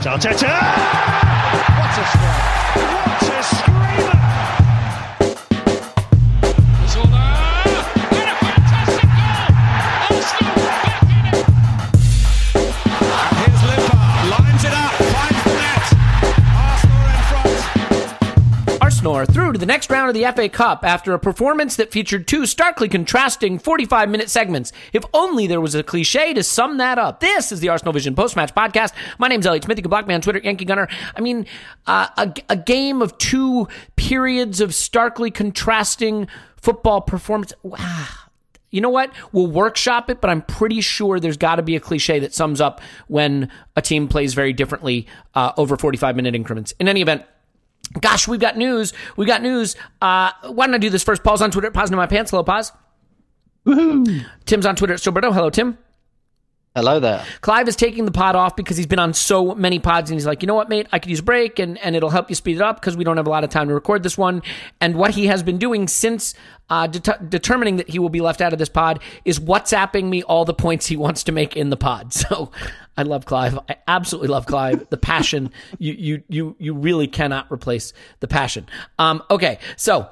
Arteta! What are through to the next round of the FA Cup after a performance that featured two starkly contrasting 45 minute segments. If only there was a cliche to sum that up. This is the Arsenal Vision post match podcast. My name's Elliot Smith. You can block me on Twitter, Yankee Gunner. I mean, uh, a, a game of two periods of starkly contrasting football performance. Wow. You know what? We'll workshop it, but I'm pretty sure there's got to be a cliche that sums up when a team plays very differently uh, over 45 minute increments. In any event, Gosh, we've got news. We've got news. Uh, why don't I do this first? Paul's on Twitter. Pause in my pants. Hello, Pause. Woohoo. Tim's on Twitter at Stillberto. Hello, Tim. Hello there. Clive is taking the pod off because he's been on so many pods and he's like, you know what, mate, I could use a break and, and it'll help you speed it up because we don't have a lot of time to record this one. And what he has been doing since uh, det- determining that he will be left out of this pod is WhatsApping me all the points he wants to make in the pod. So I love Clive. I absolutely love Clive. The passion, you you you you really cannot replace the passion. Um, okay, so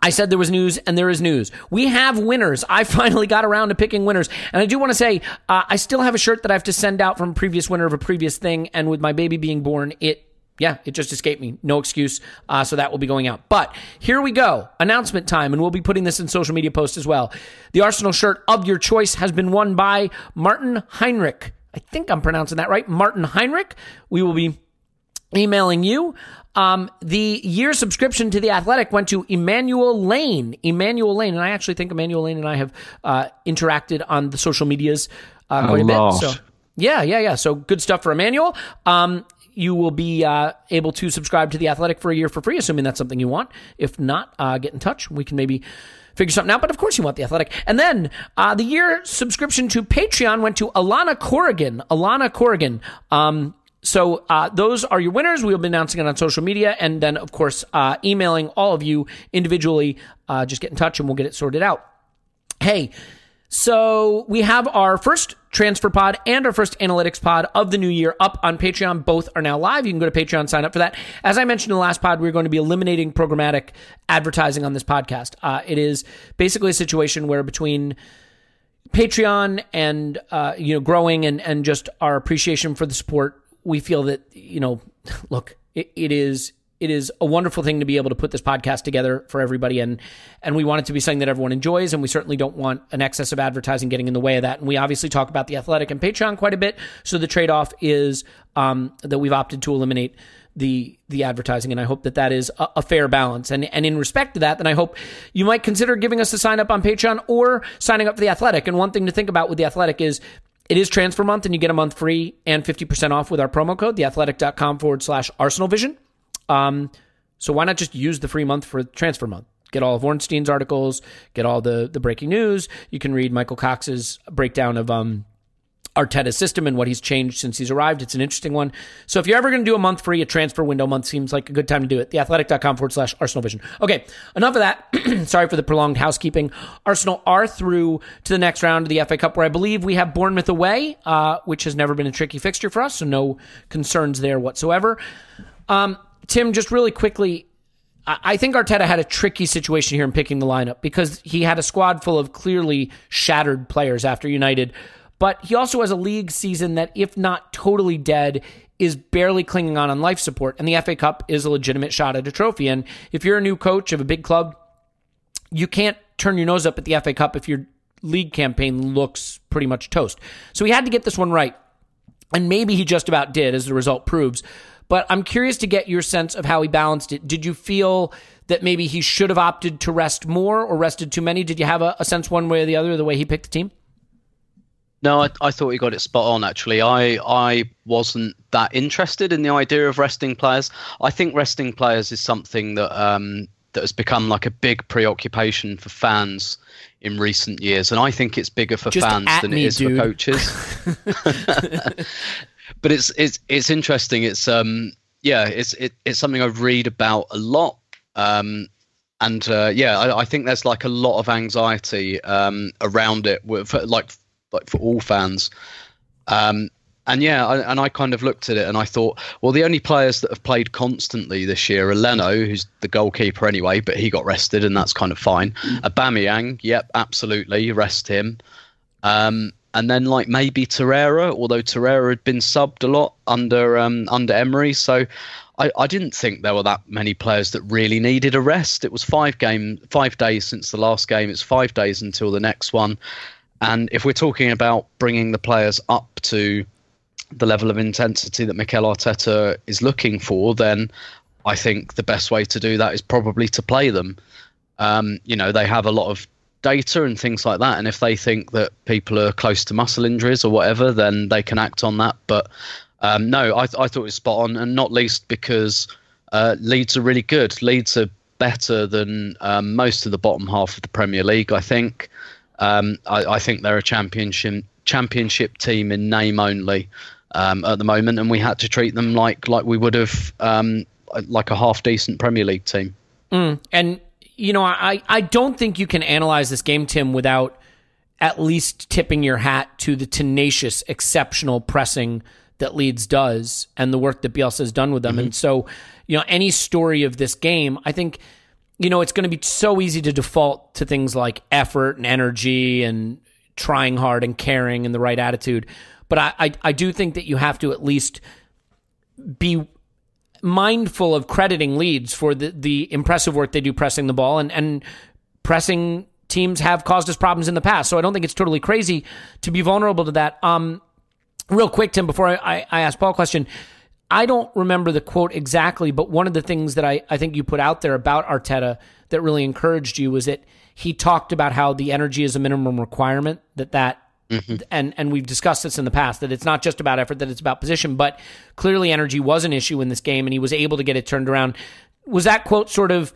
I said there was news, and there is news. We have winners. I finally got around to picking winners. And I do want to say, uh, I still have a shirt that I have to send out from a previous winner of a previous thing. And with my baby being born, it, yeah, it just escaped me. No excuse. Uh, so that will be going out. But here we go. Announcement time. And we'll be putting this in social media posts as well. The Arsenal shirt of your choice has been won by Martin Heinrich. I think I'm pronouncing that right. Martin Heinrich. We will be emailing you. Um, the year subscription to the Athletic went to Emmanuel Lane. Emmanuel Lane, and I actually think Emmanuel Lane and I have uh, interacted on the social medias uh, quite a, bit. So yeah, yeah, yeah. So good stuff for Emmanuel. Um, you will be uh, able to subscribe to the Athletic for a year for free, assuming that's something you want. If not, uh, get in touch. We can maybe figure something out. But of course, you want the Athletic. And then uh, the year subscription to Patreon went to Alana Corrigan. Alana Corrigan. Um, so uh, those are your winners. We'll be announcing it on social media, and then of course uh, emailing all of you individually. Uh, just get in touch, and we'll get it sorted out. Hey, so we have our first transfer pod and our first analytics pod of the new year up on Patreon. Both are now live. You can go to Patreon, sign up for that. As I mentioned in the last pod, we're going to be eliminating programmatic advertising on this podcast. Uh, it is basically a situation where between Patreon and uh, you know growing and and just our appreciation for the support we feel that you know look it, it is it is a wonderful thing to be able to put this podcast together for everybody and and we want it to be something that everyone enjoys and we certainly don't want an excess of advertising getting in the way of that and we obviously talk about the athletic and patreon quite a bit so the trade-off is um, that we've opted to eliminate the the advertising, and I hope that that is a, a, fair balance. And and in respect to that, then I hope you might consider giving us a sign up on Patreon or signing up for the Athletic. And one thing to think about with the Athletic is it is transfer month, and you get a month free and fifty percent off with our promo code, theathletic.com forward slash Arsenal Vision. Um, so why not just use the free month for transfer month? Get all of Ornstein's articles, get all the the breaking news. You can read Michael Cox's breakdown of um Arteta's system and what he's changed since he's arrived. It's an interesting one. So if you're ever going to do a month free, a transfer window month seems like a good time to do it. Theathletic.com forward slash Arsenal Vision. Okay, enough of that. Sorry for the prolonged housekeeping. Arsenal are through to the next round of the FA Cup where I believe we have Bournemouth away, uh, which has never been a tricky fixture for us, so no concerns there whatsoever. Um, Tim, just really quickly, I think Arteta had a tricky situation here in picking the lineup because he had a squad full of clearly shattered players after United but he also has a league season that, if not totally dead, is barely clinging on on life support. And the FA Cup is a legitimate shot at a trophy. And if you're a new coach of a big club, you can't turn your nose up at the FA Cup if your league campaign looks pretty much toast. So he had to get this one right. And maybe he just about did, as the result proves. But I'm curious to get your sense of how he balanced it. Did you feel that maybe he should have opted to rest more or rested too many? Did you have a, a sense one way or the other the way he picked the team? No, I, I thought he got it spot on. Actually, I I wasn't that interested in the idea of resting players. I think resting players is something that um, that has become like a big preoccupation for fans in recent years, and I think it's bigger for Just fans than me, it is dude. for coaches. but it's it's it's interesting. It's um yeah, it's it, it's something I read about a lot. Um, and uh, yeah, I, I, think there's like a lot of anxiety um, around it, with, like like for all fans. Um, and yeah, I, and I kind of looked at it and I thought, well, the only players that have played constantly this year are Leno, who's the goalkeeper anyway, but he got rested and that's kind of fine. Mm. Aubameyang, yep, absolutely, rest him. Um, and then like maybe Torreira, although Torreira had been subbed a lot under um, under Emery, so I, I didn't think there were that many players that really needed a rest. It was five game, five days since the last game. It's five days until the next one, and if we're talking about bringing the players up to the level of intensity that Mikel Arteta is looking for, then I think the best way to do that is probably to play them. Um, you know, they have a lot of data and things like that, and if they think that people are close to muscle injuries or whatever, then they can act on that. But um, no, I, I, thought it was spot on, and not least because uh, Leeds are really good. Leeds are better than um, most of the bottom half of the Premier League, I think. Um, I, I, think they're a championship championship team in name only um, at the moment, and we had to treat them like like we would have um, like a half decent Premier League team. Mm, and you know, I I don't think you can analyze this game, Tim, without at least tipping your hat to the tenacious, exceptional pressing that Leeds does and the work that Bielsa has done with them. Mm-hmm. And so, you know, any story of this game, I think you know, it's going to be so easy to default to things like effort and energy and trying hard and caring and the right attitude. But I, I, I do think that you have to at least be mindful of crediting Leeds for the, the impressive work they do pressing the ball and, and pressing teams have caused us problems in the past. So I don't think it's totally crazy to be vulnerable to that. Um, real quick, Tim, before I, I, I ask Paul a question, I don't remember the quote exactly, but one of the things that I, I think you put out there about Arteta that really encouraged you was that he talked about how the energy is a minimum requirement, that that Mm-hmm. And and we've discussed this in the past that it's not just about effort, that it's about position. But clearly, energy was an issue in this game, and he was able to get it turned around. Was that quote sort of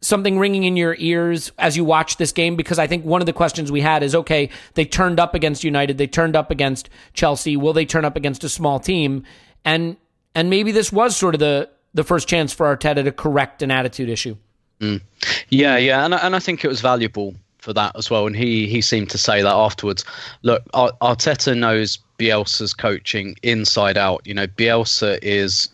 something ringing in your ears as you watch this game? Because I think one of the questions we had is, okay, they turned up against United, they turned up against Chelsea. Will they turn up against a small team? And and maybe this was sort of the the first chance for Arteta to correct an attitude issue. Mm. Yeah, yeah, and and I think it was valuable for that as well. And he he seemed to say that afterwards. Look, Arteta knows Bielsa's coaching inside out. You know, Bielsa is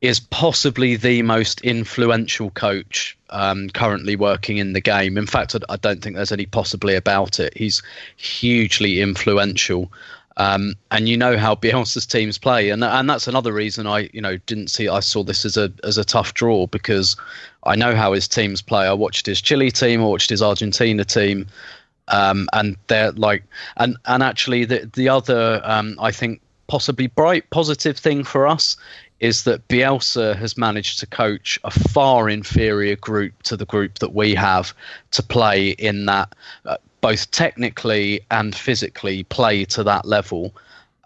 is possibly the most influential coach um, currently working in the game. In fact, I, don't think there's any possibly about it. He's hugely influential. Um, and you know how Bielsa's teams play, and and that's another reason I you know didn't see I saw this as a as a tough draw because I know how his teams play. I watched his Chile team, I watched his Argentina team, um, and they're like and and actually the the other um, I think possibly bright positive thing for us is that Bielsa has managed to coach a far inferior group to the group that we have to play in that uh, both technically and physically play to that level.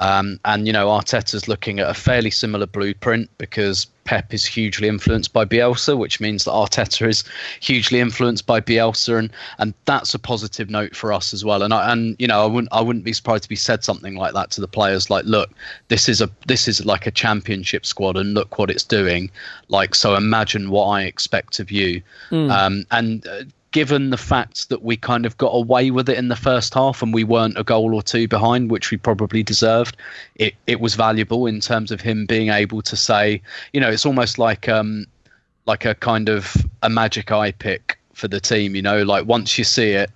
Um, and you know, Arteta's looking at a fairly similar blueprint because Pep is hugely influenced by Bielsa, which means that Arteta is hugely influenced by Bielsa, and and that's a positive note for us as well. And I, and you know, I wouldn't I wouldn't be surprised if he said something like that to the players, like, look, this is a this is like a championship squad, and look what it's doing. Like, so imagine what I expect of you. Mm. Um, and uh, given the fact that we kind of got away with it in the first half and we weren't a goal or two behind, which we probably deserved, it, it was valuable in terms of him being able to say, you know, it's almost like um like a kind of a magic eye pick for the team, you know, like once you see it,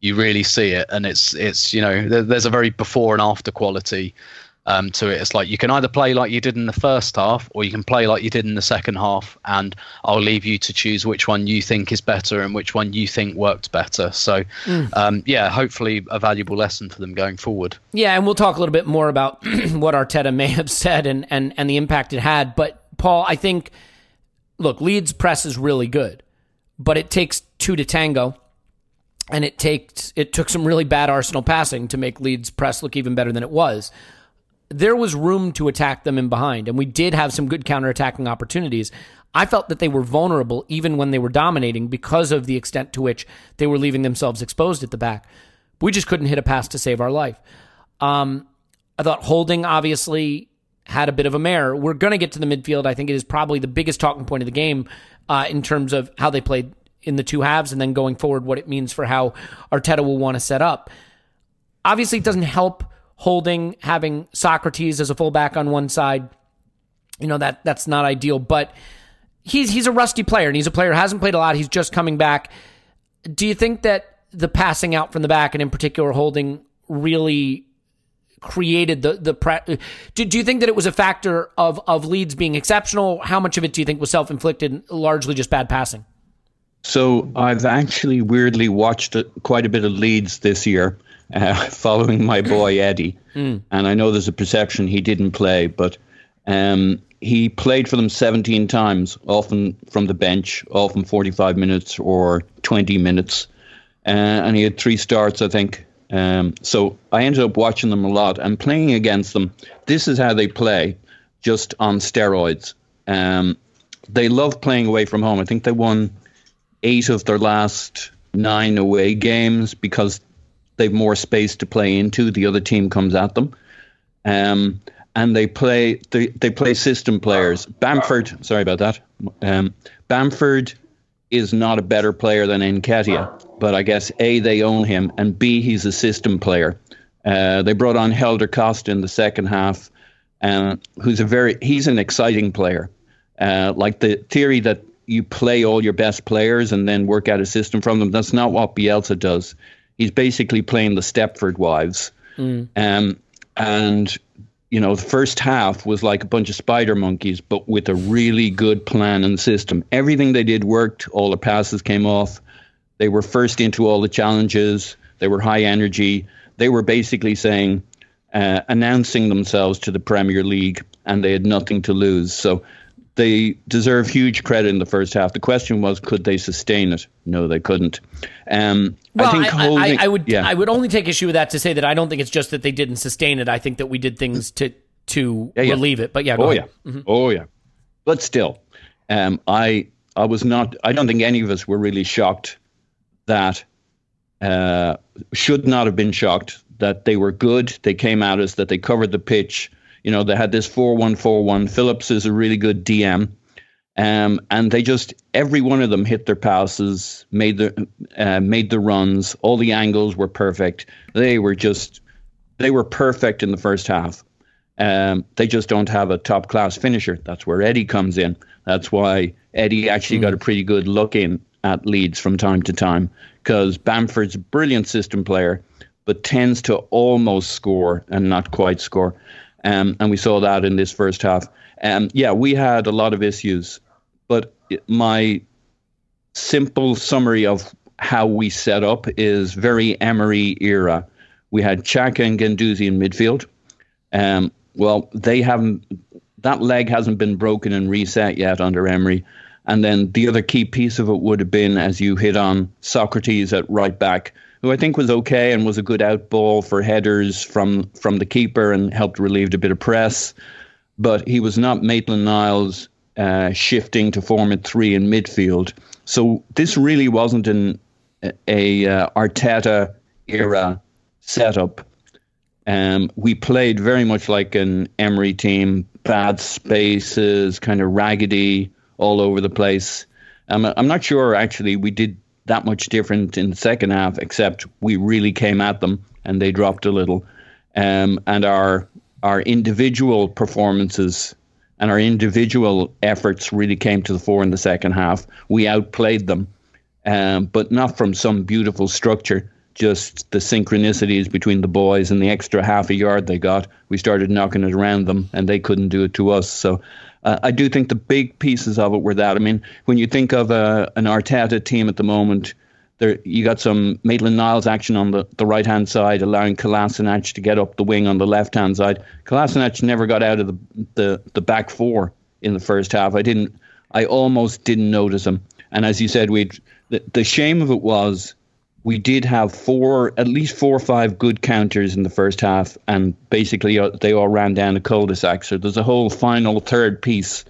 you really see it. And it's it's you know, there's a very before and after quality um, to it. It's like you can either play like you did in the first half, or you can play like you did in the second half, and I'll leave you to choose which one you think is better and which one you think worked better. So, mm. um, yeah, hopefully a valuable lesson for them going forward. Yeah, and we'll talk a little bit more about what Arteta may have said and and and the impact it had. But Paul, I think, look, Leeds press is really good, but it takes two to tango. And it takes it took some really bad Arsenal passing to make Leeds press look even better than it was there was room to attack them in behind, and we did have some good counterattacking opportunities. I felt that they were vulnerable even when they were dominating because of the extent to which they were leaving themselves exposed at the back. We just couldn't hit a pass to save our life. Um, I thought Holding obviously had a bit of a mare. We're going to get to the midfield. I think it is probably the biggest talking point of the game uh, in terms of how they played in the two halves and then going forward, what it means for how Arteta will want to set up. Obviously, it doesn't help holding, having Sokratis as a fullback on one side. You know that that's not ideal, but he's he's a rusty player and he's a player who hasn't played a lot. He's just coming back. Do you think that the passing out from the back and in particular holding really created the the pre- do, do you think that it was a factor of of Leeds being exceptional? How much of it do you think was self inflicted, and largely just bad passing? So I've actually weirdly watched quite a bit of Leeds this year, uh, following my boy Eddie. Mm. And I know there's a perception he didn't play, but um, he played for them 17 times, often from the bench, often 45 minutes or 20 minutes. Uh, and he had three starts, I think. Um, so I ended up watching them a lot and playing against them. This is how they play, just on steroids. Um, they love playing away from home. I think they won eight of their last nine away games because they've more space to play into. The other team comes at them. Um, and they play they, they play system players. Bamford, sorry about that. Um, Bamford is not a better player than Nketiah, but I guess A, they own him, and B, he's a system player. Uh, they brought on Helder Costa in the second half, uh, who's a very he's an exciting player. Uh, like the theory that you play all your best players and then work out a system from them. That's not what Bielsa does he's basically playing the Stepford wives. Mm. Um, and you know, the first half was like a bunch of spider monkeys, but with a really good plan and system. Everything they did worked. All the passes came off. They were first into all the challenges. They were high energy. They were basically saying, uh, announcing themselves to the Premier League, and they had nothing to lose. So they deserve huge credit in the first half. The question was, could they sustain it? No, they couldn't. Um, well, I think holding, I, I, would yeah. I would only take issue with that to say that I don't think it's just that they didn't sustain it. I think that we did things to to yeah, yeah. relieve it. But yeah, oh ahead. yeah, mm-hmm. oh yeah. But still, um, I I was not. I don't think any of us were really shocked that uh, should not have been shocked that they were good. They came at us. That they covered the pitch you know, they had this 4141. Phillips is a really good DM. Um, and they just every one of them hit their passes, made the uh, made the runs. All the angles were perfect. They were just they were perfect in the first half. Um, they just don't have a top class finisher. That's where Eddie comes in. That's why Eddie actually mm. got a pretty good look in at Leeds from time to time because Bamford's a brilliant system player, but tends to almost score and not quite score. Um, and we saw that in this first half. Um, yeah, we had a lot of issues, but my simple summary of how we set up is very Emery era. We had Xhaka and Guendouzi in midfield. Um, well, they haven't that leg hasn't been broken and reset yet under Emery. And then the other key piece of it would have been, as you hit on, Sokratis at right back, who I think was okay and was a good out ball for headers from from the keeper and helped relieve a bit of press. But he was not Maitland Niles uh, shifting to form a three in midfield. So this really wasn't an a uh, Arteta era setup. Um, we played very much like an Emery team, bad spaces, kind of raggedy all over the place. Um, I'm not sure actually we did that much different in the second half, except we really came at them and they dropped a little. Um, and our our individual performances and our individual efforts really came to the fore in the second half. We outplayed them, um, but not from some beautiful structure just the synchronicities between the boys and the extra half a yard they got. We started knocking it around them, and they couldn't do it to us. So uh, I do think the big pieces of it were that. I mean, when you think of uh, an Arteta team at the moment, there you got some Maitland Niles action on the, the right hand side, allowing Kolasinac to get up the wing on the left hand side. Kolasinac never got out of the, the the back four in the first half. I didn't. I almost didn't notice him. And as you said, we the, the shame of it was we did have four, at least four or five good counters in the first half, and basically uh, they all ran down a cul-de-sac. So there's a whole final third piece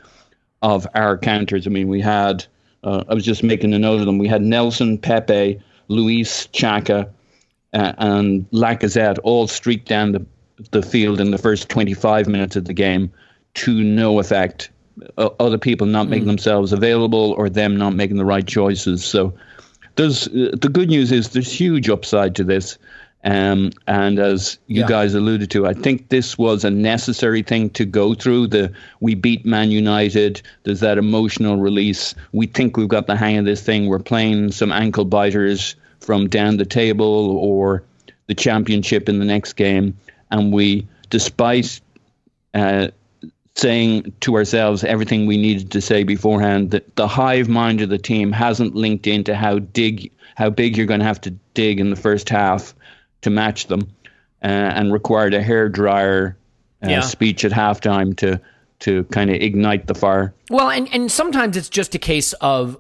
of our counters. I mean, we had, uh, I was just making a note of them. We had Nelson, Pepe, Luiz, Xhaka, uh, and Lacazette all streaked down the, the field in the first 25 minutes of the game to no effect. Uh, other people not making mm. themselves available or them not making the right choices. So there's uh, the good news is there's huge upside to this. Um, and as you yeah. guys alluded to, I think this was a necessary thing to go through. The we beat Man United. There's that emotional release. We think we've got the hang of this thing. We're playing some ankle biters from down the table or the championship in the next game, and we, despite uh, saying to ourselves everything we needed to say beforehand that the hive mind of the team hasn't linked into how dig how big you're going to have to dig in the first half to match them uh, and required a hair dryer uh, yeah. speech at halftime to to kind of ignite the fire well and and sometimes it's just a case of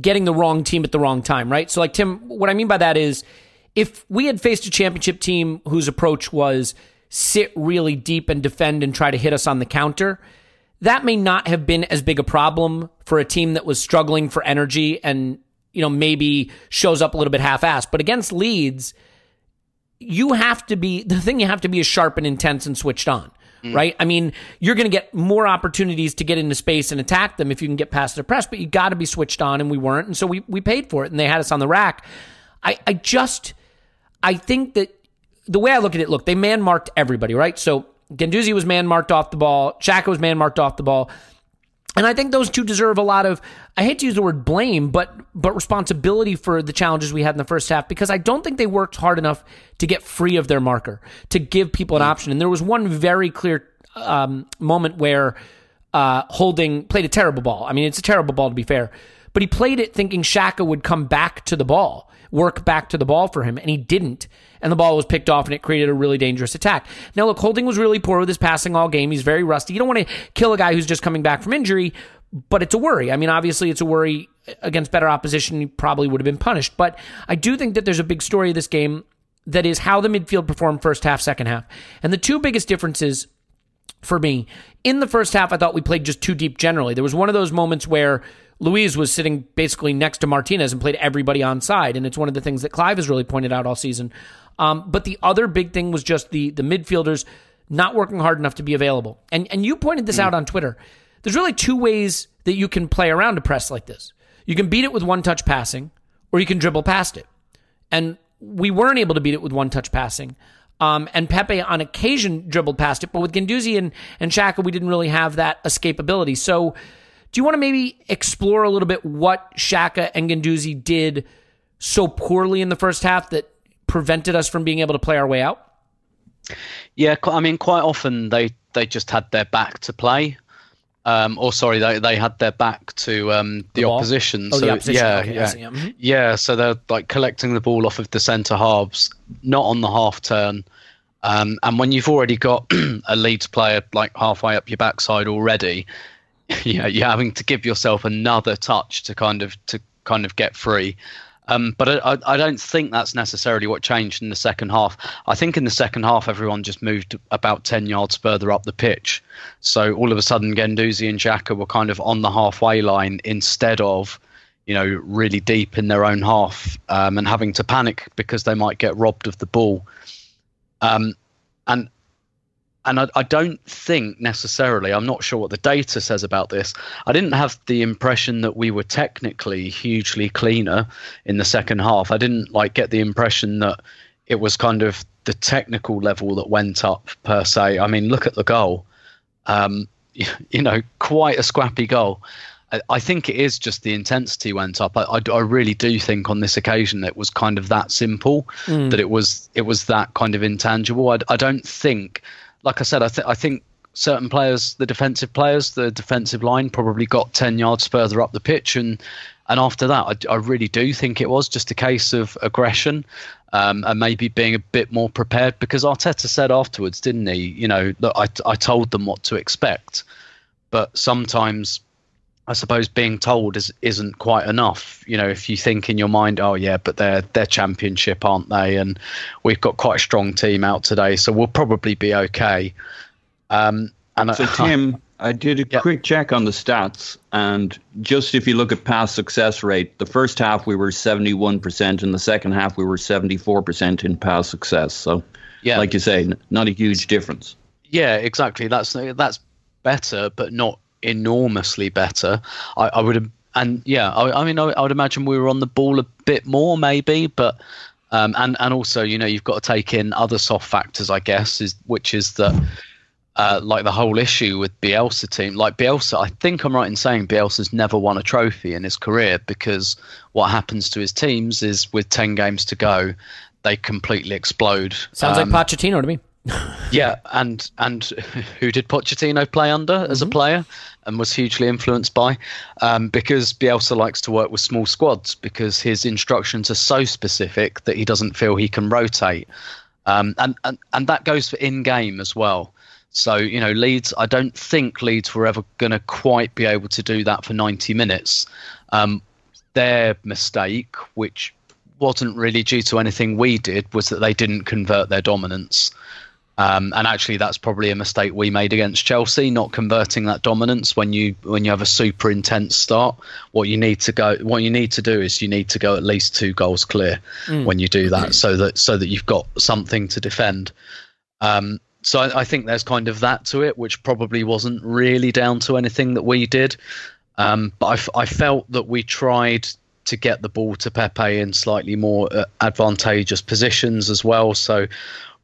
getting the wrong team at the wrong time right so like tim what i mean by that is if we had faced a championship team whose approach was sit really deep and defend and try to hit us on the counter, that may not have been as big a problem for a team that was struggling for energy and, you know, maybe shows up a little bit half assed. But against Leeds, you have to be, the thing you have to be is sharp and intense and switched on. Mm. Right? I mean, you're going to get more opportunities to get into space and attack them if you can get past the press, but you got to be switched on, and we weren't. And so we, we paid for it, and they had us on the rack. I, I just, I think that the way I look at it, look, they man marked everybody, right? So Guendouzi was man marked off the ball, Xhaka was man marked off the ball. And I think those two deserve a lot of I hate to use the word blame, but but responsibility for the challenges we had in the first half because I don't think they worked hard enough to get free of their marker, to give people an option. And there was one very clear um, moment where uh, Holding played a terrible ball. I mean, it's a terrible ball to be fair, but he played it thinking Xhaka would come back to the ball, work back to the ball for him, and he didn't and the ball was picked off and it created a really dangerous attack. Now, look, Holding was really poor with his passing all game. He's very rusty. You don't want to kill a guy who's just coming back from injury, but it's a worry. I mean, obviously, it's a worry against better opposition. He probably would have been punished. But I do think that there's a big story of this game that is how the midfield performed first half, second half. And the two biggest differences for me in the first half, I thought we played just too deep generally. There was one of those moments where Luiz was sitting basically next to Martinez and played everybody on side. And it's one of the things that Clive has really pointed out all season. Um, but the other big thing was just the the midfielders not working hard enough to be available. And and you pointed this mm. out on Twitter. There's really two ways that you can play around a press like this. You can beat it with one touch passing, or you can dribble past it. And we weren't able to beat it with one touch passing. Um, and Pepe on occasion dribbled past it, but with Guendouzi and, and Xhaka, we didn't really have that escapability. So, do you want to maybe explore a little bit what Xhaka and Guendouzi did so poorly in the first half that prevented us from being able to play our way out? Yeah, I mean, quite often they they just had their back to play. Um, or sorry, they, they had their back to um, the, the opposition. Oh, so the opposition. yeah, okay, yeah, yeah. Mm-hmm. yeah. So they're like collecting the ball off of the centre halves, not on the half turn, Um, and when you've already got a Leeds player like halfway up your backside already, yeah, you're having to give yourself another touch to kind of to kind of get free. Um, but I, I don't think that's necessarily what changed in the second half. I think in the second half, everyone just moved about 10 yards further up the pitch. So all of a sudden, Guendouzi and Xhaka were kind of on the halfway line instead of, you know, really deep in their own half um, and having to panic because they might get robbed of the ball. Um, and and I, I, don't think necessarily, I'm not sure what the data says about this. I didn't have the impression that we were technically hugely cleaner in the second half. I didn't like get the impression that it was kind of the technical level that went up per se. I mean, look at the goal. Um, you, you know, quite a scrappy goal. I, I think it is just the intensity went up. I, I, I, really do think on this occasion it was kind of that simple, mm. that it was it was that kind of intangible. I, I don't think like I said, I, th- I think certain players, the defensive players, the defensive line probably got 10 yards further up the pitch. And, and after that, I, I really do think it was just a case of aggression um, and maybe being a bit more prepared because Arteta said afterwards, didn't he? You know, I, I told them what to expect. But sometimes I suppose being told is isn't quite enough. You know, if you think in your mind, oh yeah, but they're they're championship, aren't they? And we've got quite a strong team out today, so we'll probably be okay. Um, and so I, Tim, I did a quick check on the stats, and just if you look at past success rate, the first half we were seventy one percent, and the second half we were seventy four percent in past success. So, yeah, like you say, not a huge difference. Yeah, exactly. That's that's better, but not enormously better. I, I would have, and yeah, I, I mean, I, I, would imagine we were on the ball a bit more, maybe, but. Um, and and also, you know, you've got to take in other soft factors, I guess, is which is that uh, like the whole issue with Bielsa team. Like Bielsa, I think I'm right in saying Bielsa's never won a trophy in his career because what happens to his teams is with 10 games to go, they completely explode. Sounds um, like Pochettino to me. yeah, and and who did Pochettino play under mm-hmm. as a mm-hmm. player and was hugely influenced by? Um, because Bielsa likes to work with small squads because his instructions are so specific that he doesn't feel he can rotate, um, and and and that goes for in game as well. So you know, Leeds. I don't think Leeds were ever going to quite be able to do that for 90 minutes. Um, their mistake, which wasn't really due to anything we did, was that they didn't convert their dominance. Um, and actually, that's probably a mistake we made against Chelsea, not converting that dominance when you when you have a super intense start. What you need to go, what you need to do is you need to go at least two goals clear mm. when you do that, so that so that you've got something to defend. Um, so I, I, think there's kind of that to it, which probably wasn't really down to anything that we did. Um, but I, I felt that we tried to get the ball to Pepe in slightly more uh, advantageous positions as well. So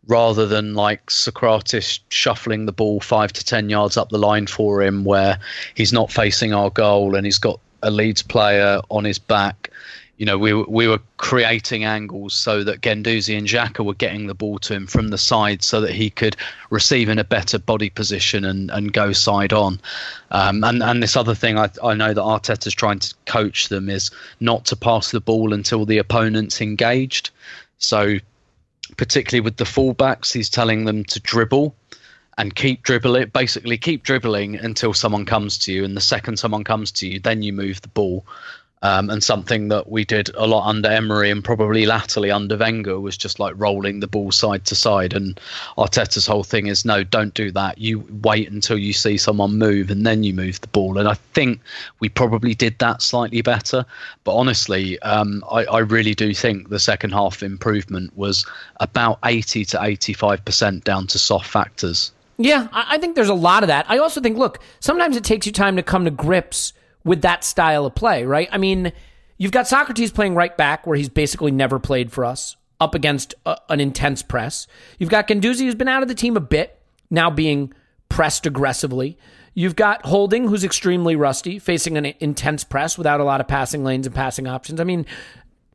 rather than like Sokratis shuffling the ball five to ten yards up the line for him, where he's not facing our goal and he's got a Leeds player on his back. You know, we we were creating angles so that Guendouzi and Xhaka were getting the ball to him from the side, so that he could receive in a better body position and, and go side on. Um, and and this other thing I I know that Arteta's trying to coach them is not to pass the ball until the opponent's engaged. So particularly with the fullbacks, he's telling them to dribble and keep dribbling. Basically, keep dribbling until someone comes to you, and the second someone comes to you, then you move the ball. Um, and something that we did a lot under Emery and probably latterly under Wenger was just like rolling the ball side to side. And Arteta's whole thing is no, don't do that. You wait until you see someone move and then you move the ball. And I think we probably did that slightly better. But honestly, um, I, I really do think the second half improvement was about 80 to 85% down to soft factors. Yeah, I think there's a lot of that. I also think, look, sometimes it takes you time to come to grips with that style of play, right? I mean, you've got Sokratis playing right back where he's basically never played for us up against a, an intense press. You've got Guendouzi who's been out of the team a bit, now being pressed aggressively. You've got Holding who's extremely rusty, facing an intense press without a lot of passing lanes and passing options. I mean,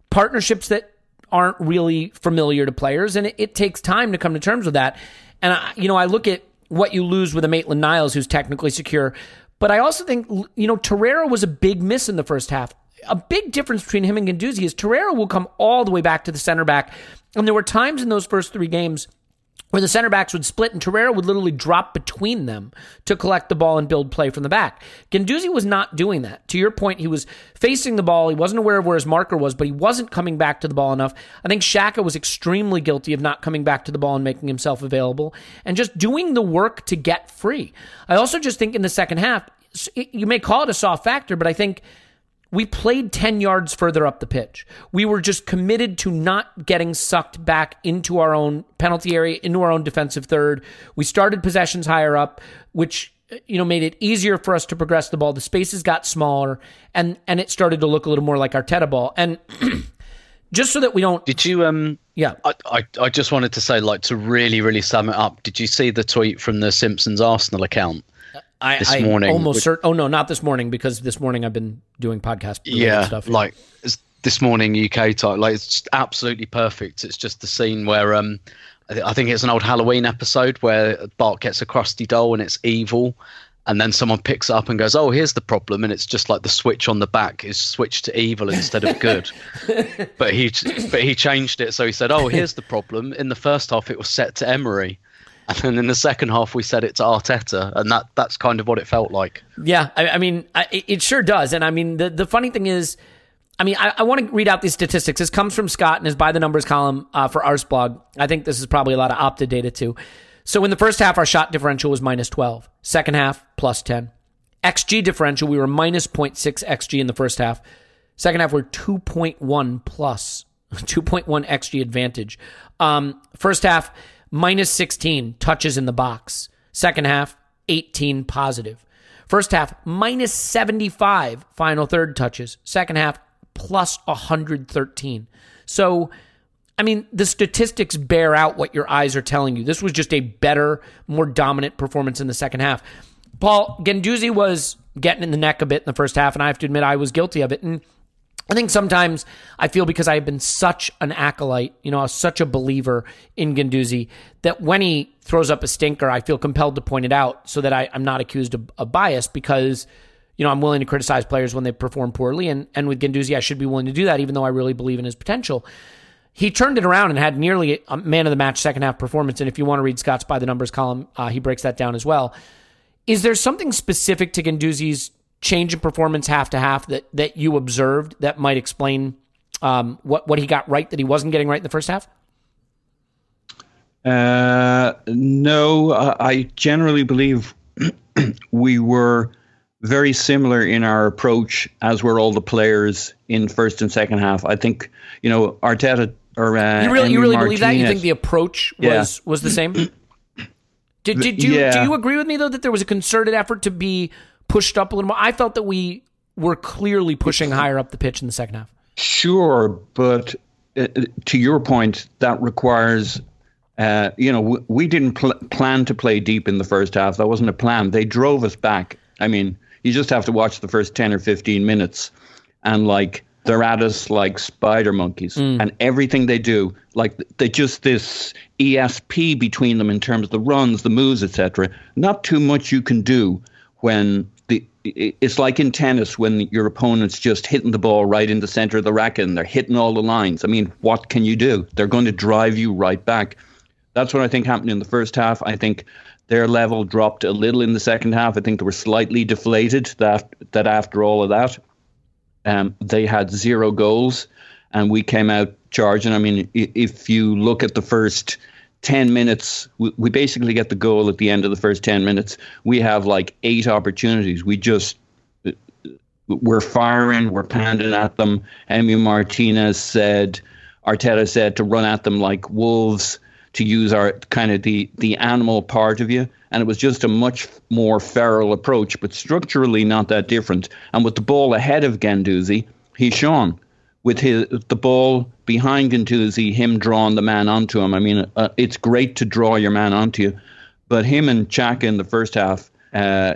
partnerships that aren't really familiar to players, and it, it takes time to come to terms with that. And I, you know, I look at what you lose with a Maitland Niles who's technically secure, but I also think, you know, Torreira was a big miss in the first half. A big difference between him and Guendouzi is Torreira will come all the way back to the center back. And there were times in those first three games where the center backs would split and Torreira would literally drop between them to collect the ball and build play from the back. Guendouzi was not doing that. To your point, he was facing the ball. He wasn't aware of where his marker was, but he wasn't coming back to the ball enough. I think Xhaka was extremely guilty of not coming back to the ball and making himself available and just doing the work to get free. I also just think in the second half, you may call it a soft factor, but I think we played 10 yards further up the pitch. We were just committed to not getting sucked back into our own penalty area, into our own defensive third. We started possessions higher up, which you know made it easier for us to progress the ball. The spaces got smaller and and it started to look a little more like our Arteta ball. And just so that we don't Did you um yeah. I, I, I just wanted to say like to really really sum it up. Did you see the tweet from the Simpsons Arsenal account? I, this I morning, almost which- cert- oh no, not this morning because this morning I've been doing podcast yeah, stuff. like it's this morning UK time. Like it's absolutely perfect. It's just the scene where um, I, thi- I think it's an old Halloween episode where Bart gets a Krusty doll and it's evil, and then someone picks up and goes, "Oh, here's the problem," and it's just like the switch on the back is switched to evil instead of good. but he but he changed it, so he said, "Oh, here's the problem." In the first half, it was set to Emery. And then in the second half, we said it to Arteta, and that, that's kind of what it felt like. Yeah, I, I mean, I, it sure does. And I mean, the, the funny thing is, I mean, I, I want to read out these statistics. This comes from Scott and is by the numbers column uh, for Arseblog. I think this is probably a lot of Opta data too. So in the first half, our shot differential was minus 12. Second half, plus 10. XG differential, we were minus 0.6 XG in the first half. Second half, we're 2.1 plus, 2.1 XG advantage. Um, first half, minus 16 touches in the box. Second half, 18 positive. First half, minus 75 final third touches. Second half, plus 113. So, I mean, the statistics bear out what your eyes are telling you. This was just a better, more dominant performance in the second half. Paul Guendouzi was getting in the neck a bit in the first half, and I have to admit I was guilty of it. And I think sometimes I feel because I have been such an acolyte, you know, such a believer in Guendouzi, that when he throws up a stinker, I feel compelled to point it out so that I, I'm not accused of, of bias because, you know, I'm willing to criticize players when they perform poorly. And, and with Guendouzi, I should be willing to do that, even though I really believe in his potential. He turned it around and had nearly a man of the match second half performance. And if you want to read Scott's by the numbers column, uh, he breaks that down as well. Is there something specific to Guendouzi's change in performance half to half that that you observed that might explain um, what what he got right that he wasn't getting right in the first half? Uh, no, I generally believe we were very similar in our approach, as were all the players in first and second half. I think you know Arteta or uh, You really you really believe that? You think the approach Yeah. was was the same? Did did you Yeah. do you agree with me though that there was a concerted effort to be pushed up a little more? I felt that we were clearly pushing higher up the pitch in the second half. Sure, but uh, to your point, that requires, uh, you know, w- we didn't pl- plan to play deep in the first half. That wasn't a plan. They drove us back. I mean, you just have to watch the first 10 or 15 minutes and like they're at us like spider monkeys and everything they do like they just this esp between them in terms of the runs the moves etc not too much you can do when it's like in tennis when your opponent's just hitting the ball right in the center of the racket and they're hitting all the lines i mean what can you do they're going to drive you right back that's what I think happened in the first half. I think their level dropped a little in the second half. I think they were slightly deflated that that after all of that, um, they had zero goals, and we came out charging. I mean, if you look at the first ten minutes, we, we basically get the goal at the end of the first ten minutes. We have like eight opportunities. We just we're firing, we're pounding at them. Emi Martinez said, Arteta said to run at them like wolves, to use our kind of the the animal part of you, and it was just a much more feral approach, but structurally not that different. And with the ball ahead of Guendouzi, he shone. With his the ball behind Guendouzi, him drawing the man onto him. I mean, uh, it's great to draw your man onto you, but him and Xhaka in the first half. Uh,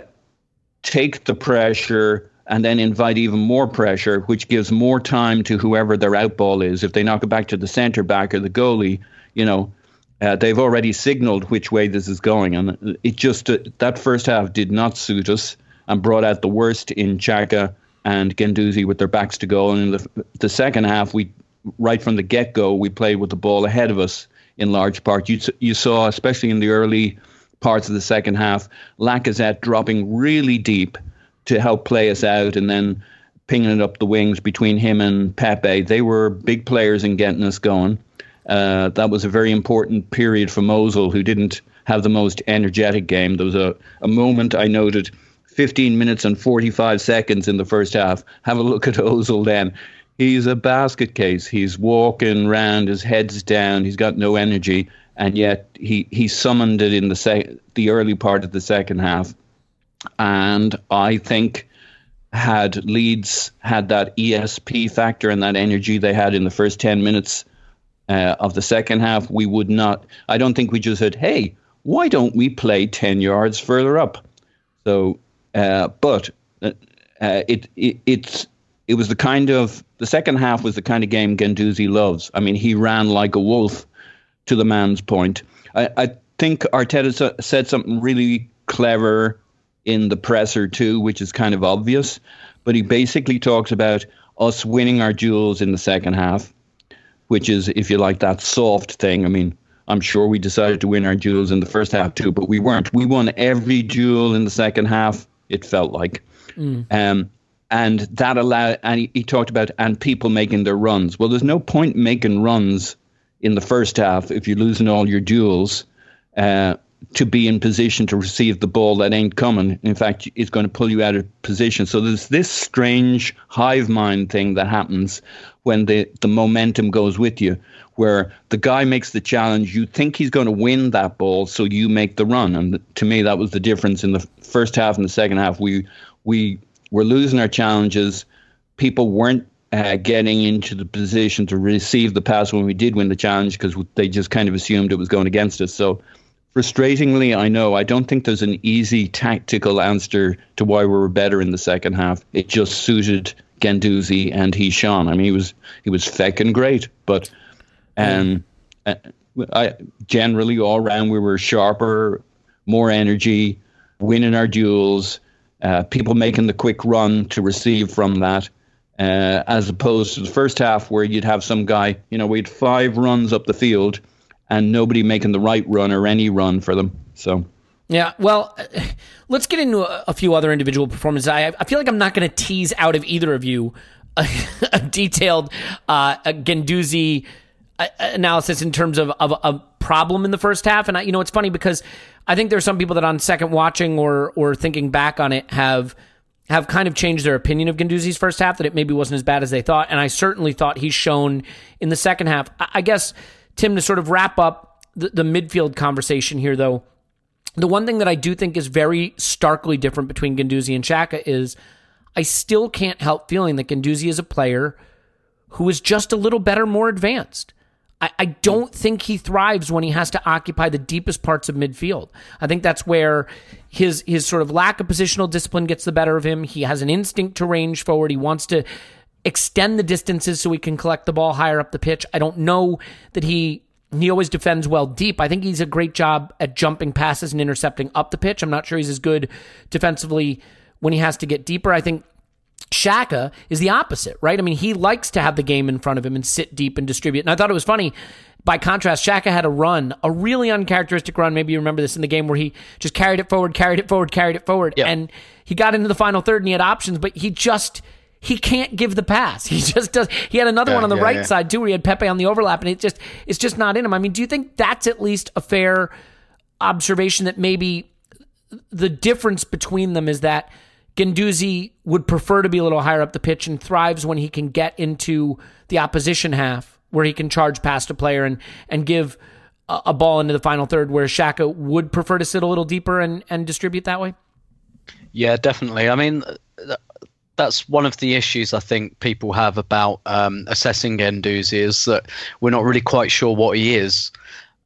take the pressure and then invite even more pressure, which gives more time to whoever their outball is. If they knock it back to the centre back or the goalie, you know, uh, they've already signaled which way this is going. And it just, uh, that first half did not suit us and brought out the worst in Xhaka and Guendouzi with their backs to goal. And in the, the second half, we, right from the get go, we played with the ball ahead of us in large part. You you saw, especially in the early parts of the second half, Lacazette dropping really deep to help play us out, and then pinging it up the wings between him and Pepe. They were big players in getting us going. Uh, that was a very important period for Mosul, who didn't have the most energetic game. There was a, a moment I noted 15 minutes and 45 seconds in the first half. Have a look at Ozil then. He's a basket case. He's walking around, his head's down, he's got no energy, and yet he, he summoned it in the sec- the early part of the second half. And I think had Leeds had that ESP factor and that energy they had in the first 10 minutes uh, of the second half, we would not. I don't think we just said, hey, why don't we play 10 yards further up? So, uh, but uh, it, it, it's, it was the kind of, the second half was the kind of game Guendouzi loves. I mean, he ran like a wolf to the man's point. I, I think Arteta said something really clever in the presser too, which is kind of obvious. But he basically talks about us winning our duels in the second half, which is, if you like, that soft thing. I mean, I'm sure we decided to win our duels in the first half too, but we weren't. We won every duel in the second half. It felt like, mm. um, and that allowed. And he, he talked about and people making their runs. Well, there's no point making runs in the first half if you're losing all your duels. Uh, to be in position to receive the ball that ain't coming. In fact, it's going to pull you out of position. So there's this strange hive mind thing that happens when the, the momentum goes with you, where the guy makes the challenge, you think he's going to win that ball, so you make the run. And to me, that was the difference in the first half and the second half. We we were losing our challenges. People weren't uh, getting into the position to receive the pass when we did win the challenge because they just kind of assumed it was going against us. So frustratingly, I know I don't think there's an easy tactical answer to why we were better in the second half. It just suited Guendouzi and he shone. I mean, he was he was feckin' great, but um, uh, I generally all around we were sharper, more energy, winning our duels. Uh, people making the quick run to receive from that. Uh, as opposed to the first half where you'd have some guy, you know, we had five runs up the field and nobody making the right run or any run for them. So. Yeah, well, let's get into a, a few other individual performances. I, I feel like I'm not going to tease out of either of you a, a detailed uh, a Guendouzi uh, analysis in terms of, of a problem in the first half. And I, you know, it's funny because I think there's some people that on second watching or or thinking back on it have have kind of changed their opinion of Guendouzi's first half that it maybe wasn't as bad as they thought. And I certainly thought he's shown in the second half. I, guess Tim, to sort of wrap up the, the midfield conversation here, though, the one thing that I do think is very starkly different between Guendouzi and Xhaka is I still can't help feeling that Guendouzi is a player who is just a little better, more advanced. I, I don't think he thrives when he has to occupy the deepest parts of midfield. I think that's where his his sort of lack of positional discipline gets the better of him. He has an instinct to range forward. He wants to extend the distances so he can collect the ball higher up the pitch. I don't know that he he always defends well deep. I think he's a great job at jumping passes and intercepting up the pitch. I'm not sure he's as good defensively when he has to get deeper. I think Xhaka is the opposite, right? I mean, he likes to have the game in front of him and sit deep and distribute. And I thought it was funny. By contrast, Xhaka had a run, a really uncharacteristic run. Maybe you remember this in the game where he just carried it forward, carried it forward, carried it forward. Yep. And he got into the final third and he had options, but he just he can't give the pass. He just does. He had another yeah, one on the yeah, right yeah. side too, where he had Pepe on the overlap, and it just it's just not in him. I mean, do you think that's at least a fair observation that maybe the difference between them is that Guendouzi would prefer to be a little higher up the pitch and thrives when he can get into the opposition half, where he can charge past a player and and give a, a ball into the final third, where Xhaka would prefer to sit a little deeper and and distribute that way. Yeah, definitely. I mean, that's one of the issues I think people have about um, assessing Guendouzi is that we're not really quite sure what he is.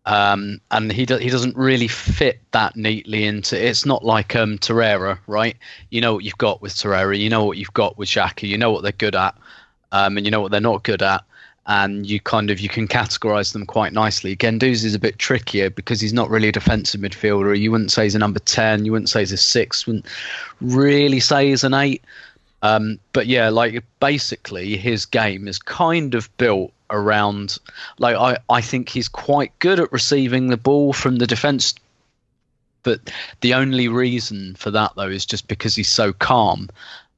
Um, and he do, he doesn't really fit that neatly into. It's not like um, Torreira, right? You know what you've got with Torreira, you know what you've got with Xhaka, you know what they're good at, um, and you know what they're not good at, and you kind of you can categorize them quite nicely. Guendouzi is a bit trickier because he's not really a defensive midfielder. You wouldn't say he's a number ten, you wouldn't say he's a six, wouldn't really say he's an eight. Um, but yeah, like basically his game is kind of built around. Like I, I think he's quite good at receiving the ball from the defense. But the only reason for that though is just because he's so calm.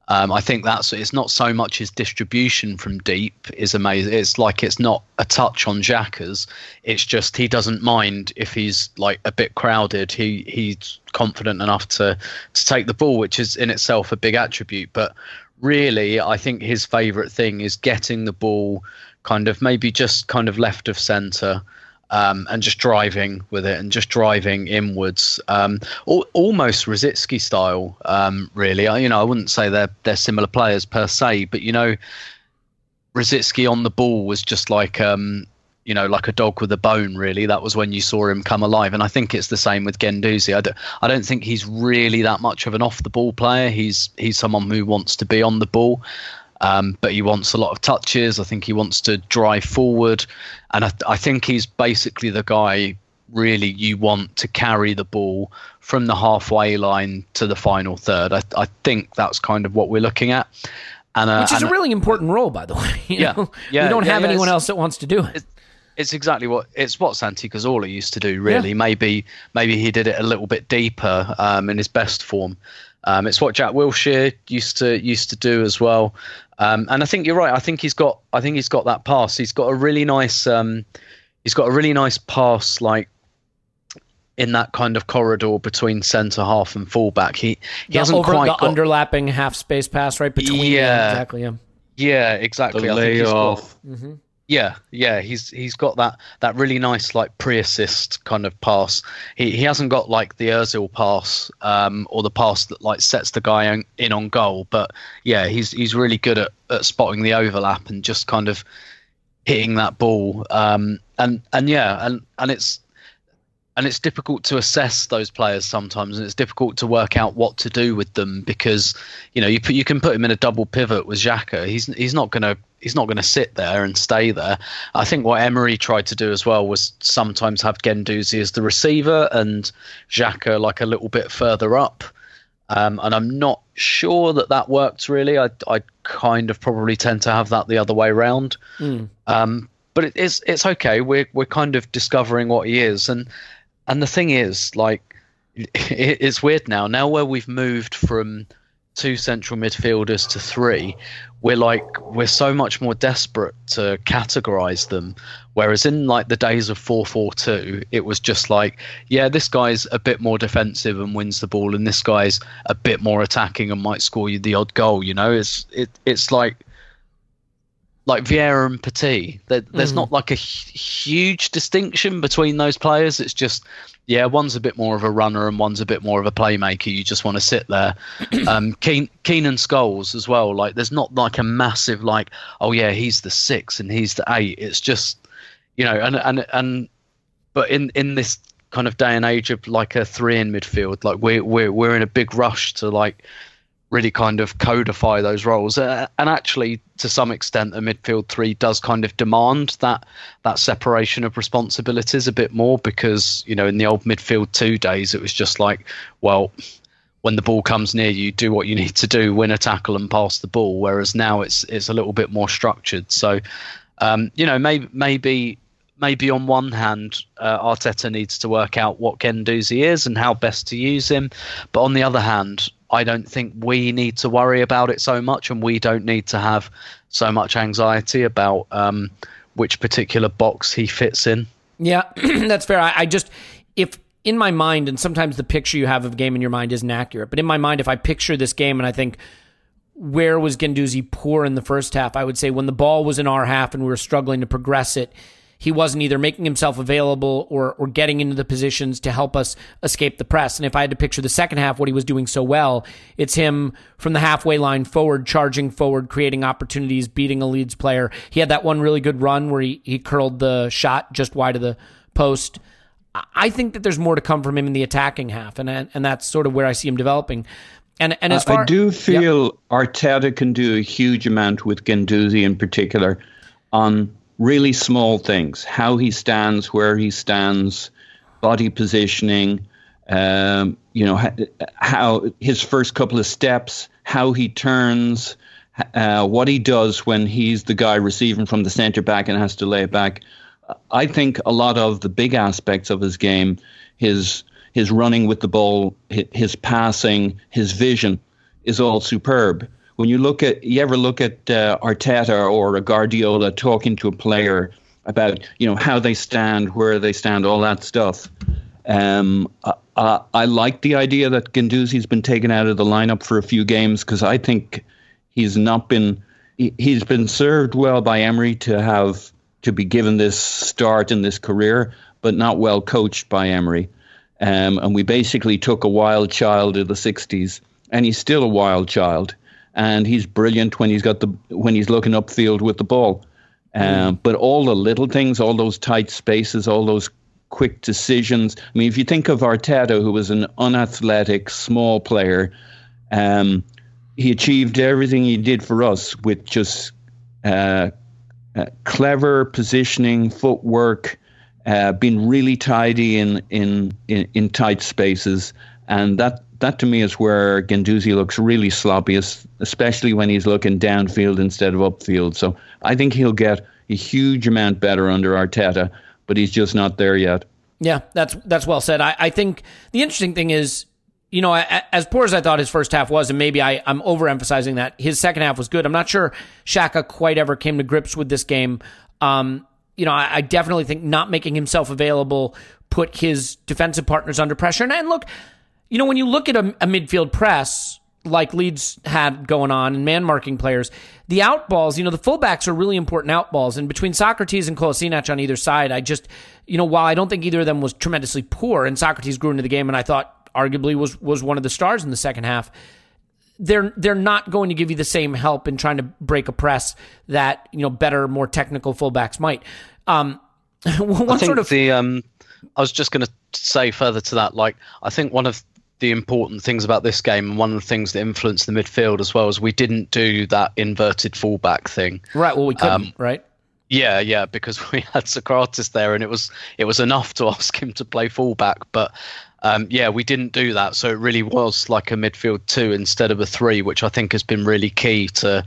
Um, I think that's it's not so much his distribution from deep is amazing. It's like it's not a touch on Xhaka's. It's just he doesn't mind if he's like a bit crowded. He he's confident enough to to take the ball, which is in itself a big attribute. But really, I think his favourite thing is getting the ball kind of maybe just kind of left of centre um, and just driving with it and just driving inwards, um, al- almost Rosicky style. Um, really, I, you know, I wouldn't say they're they're similar players per se, but you know, Rosicky on the ball was just like um, you know, like a dog with a bone. Really, that was when you saw him come alive. And I think it's the same with Guendouzi. I don't, I don't think he's really that much of an off the ball player. He's he's someone who wants to be on the ball. Um, but he wants a lot of touches. I think he wants to drive forward, and I, I think he's basically the guy really you want to carry the ball from the halfway line to the final third. I, I think that's kind of what we're looking at. And, uh, Which is and, a really important role, by the way. You Yeah, know? yeah, we don't yeah, have yeah, anyone else that wants to do it. It's exactly what it's what Santi Cazorla used to do. Really, maybe maybe he did it a little bit deeper um, in his best form. Um, it's what Jack Wilshere used to used to do as well. Um, and I think you're right. I think he's got I think he's got that pass. He's got a really nice um, he's got a really nice pass like in that kind of corridor between centre half and fullback. He he The hasn't over quite the got, underlapping half space pass right between. Yeah. exactly. Yeah. yeah The exactly. I think he's got- layoff. Yeah, yeah, he's he's got that that really nice like pre-assist kind of pass. He he hasn't got like the Özil pass um, or the pass that like sets the guy in on goal, but yeah, he's he's really good at, at spotting the overlap and just kind of hitting that ball. Um, and and yeah, and and it's and it's difficult to assess those players sometimes, and it's difficult to work out what to do with them because you know you put, you can put him in a double pivot with Xhaka. He's he's not gonna he's not gonna sit there and stay there. I think what Emery tried to do as well was sometimes have Guendouzi as the receiver and Xhaka like a little bit further up. Um, and I'm not sure that that worked really. I I kind of probably tend to have that the other way round. Um, but it is it's okay. We're we're kind of discovering what he is, and and the thing is, like, it, it's weird now. Now where we've moved from two central midfielders to three, we're like we're so much more desperate to categorize them. Whereas in like the days of four four two, it was just like, yeah, this guy's a bit more defensive and wins the ball, and this guy's a bit more attacking and might score you the odd goal. You know, it's it it's like like Vieira and Petit. There, there's not like a huge distinction between those players. It's just, yeah, one's a bit more of a runner and one's a bit more of a playmaker. You just want to sit there. um, Keane, Keenan Scholes as well. Like, there's not like a massive like, oh yeah, he's the six and he's the eight. It's just, you know, and and and, but in in this kind of day and age of like a three in midfield, like we're we're we're in a big rush to like really kind of codify those roles. Uh, and actually, to some extent, the midfield three does kind of demand that that separation of responsibilities a bit more because you know in the old midfield two days it was just like, well, when the ball comes near you, do what you need to do, win a tackle and pass the ball. Whereas now it's it's a little bit more structured. So, um, you know, maybe maybe. Maybe on one hand, uh, Arteta needs to work out what Guendouzi is and how best to use him, but on the other hand, I don't think we need to worry about it so much, and we don't need to have so much anxiety about um, which particular box he fits in. Yeah, that's fair. I, I just, if in my mind, and sometimes the picture you have of a game in your mind isn't accurate, but in my mind, if I picture this game and I think, where was Guendouzi poor in the first half? I would say when the ball was in our half and we were struggling to progress it, he wasn't either making himself available or or getting into the positions to help us escape the press. And if I had to picture the second half, what he was doing so well, it's him from the halfway line forward, charging forward, creating opportunities, beating a Leeds player. He had that one really good run where he, he curled the shot just wide of the post. I- think that there's more to come from him in the attacking half, and and that's sort of where I see him developing. And and as uh, I- far I do feel Arteta can do a huge amount with Guendouzi in particular on really small things: how he stands, where he stands, body positioning. Um, you know how his first couple of steps, how he turns, uh, what he does when he's the guy receiving from the centre back and has to lay it back. I think a lot of the big aspects of his game, his his running with the ball, his passing, his vision, is all superb. When you look at, you ever look at uh, Arteta or a Guardiola talking to a player about, you know, how they stand, where they stand, all that stuff. Um, I, I like the idea that Guendouzi's been taken out of the lineup for a few games because I think he's not been he, he's been served well by Emery to have to be given this start in this career, but not well coached by Emery. Um, and we basically took a wild child of the '60s, and he's still a wild child, and he's brilliant when he's got the when he's looking upfield with the ball. Um. But all the little things, all those tight spaces, all those quick decisions. I mean, if you think of Arteta, who was an unathletic, small player, um, he achieved everything he did for us with just uh, uh, clever positioning, footwork, uh, being really tidy in, in, in in tight spaces, and that that to me is where Guendouzi looks really sloppy, especially when he's looking downfield instead of upfield. So I think he'll get a huge amount better under Arteta, but he's just not there yet. Yeah, that's that's well said. I, I think the interesting thing is you know, as poor as I thought his first half was, and maybe I, I'm overemphasizing that, his second half was good. I'm not sure Xhaka quite ever came to grips with this game. Um, you know, I, I, definitely think not making himself available put his defensive partners under pressure. And, and look, you know, when you look at a, a midfield press like Leeds had going on and man marking players, the outballs, you know, the fullbacks are really important outballs. And between Sokratis and Kolasinac on either side, I just, you know, while I don't think either of them was tremendously poor, and Sokratis grew into the game, and I thought arguably was was one of the stars in the second half. They're they're not going to give you the same help in trying to break a press that you know better, more technical fullbacks might. Um, I think sort of the um, I was just going to say further to that. Like I think one of the important things about this game and one of the things that influenced the midfield as well is we didn't do that inverted fullback thing. Right. Well, we couldn't. Um, right. Yeah, yeah, because we had Sokratis there, and it was it was enough to ask him to play fullback. But um, yeah, we didn't do that, so it really was like a midfield two instead of a three, which I think has been really key to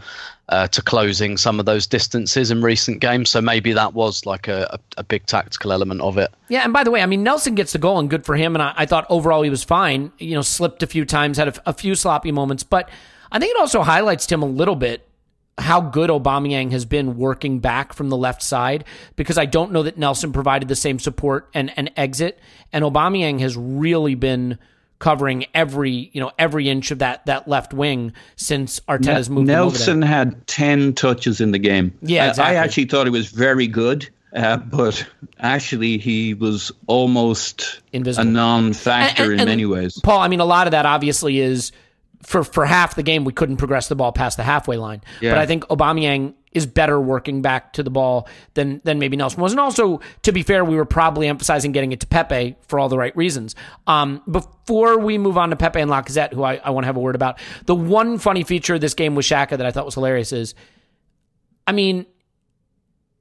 uh, to closing some of those distances in recent games. So maybe that was like a, a, a, big tactical element of it. Yeah, and by the way, I mean Nelson gets the goal and good for him, and I, I thought overall he was fine. You know, slipped a few times, had a, a few sloppy moments, but I think it also highlights to him a little bit how good Aubameyang has been working back from the left side because I don't know that Nelson provided the same support and, and exit. And Aubameyang has really been covering every you know every inch of that that left wing since Arteta's moved. Nelson had ten touches in the game. Yeah, exactly. I, I actually thought he was very good. Uh, but actually, he was almost Invisible. a non-factor and, and, in many ways. Paul, I mean, a lot of that obviously is for for half the game we couldn't progress the ball past the halfway line. Yeah. But I think Aubameyang is better working back to the ball than than maybe Nelson was. And also, to be fair, we were probably emphasizing getting it to Pepe for all the right reasons. Um, before we move on to Pepe and Lacazette, who I, I want to have a word about, the one funny feature of this game with Xhaka that I thought was hilarious is, I mean,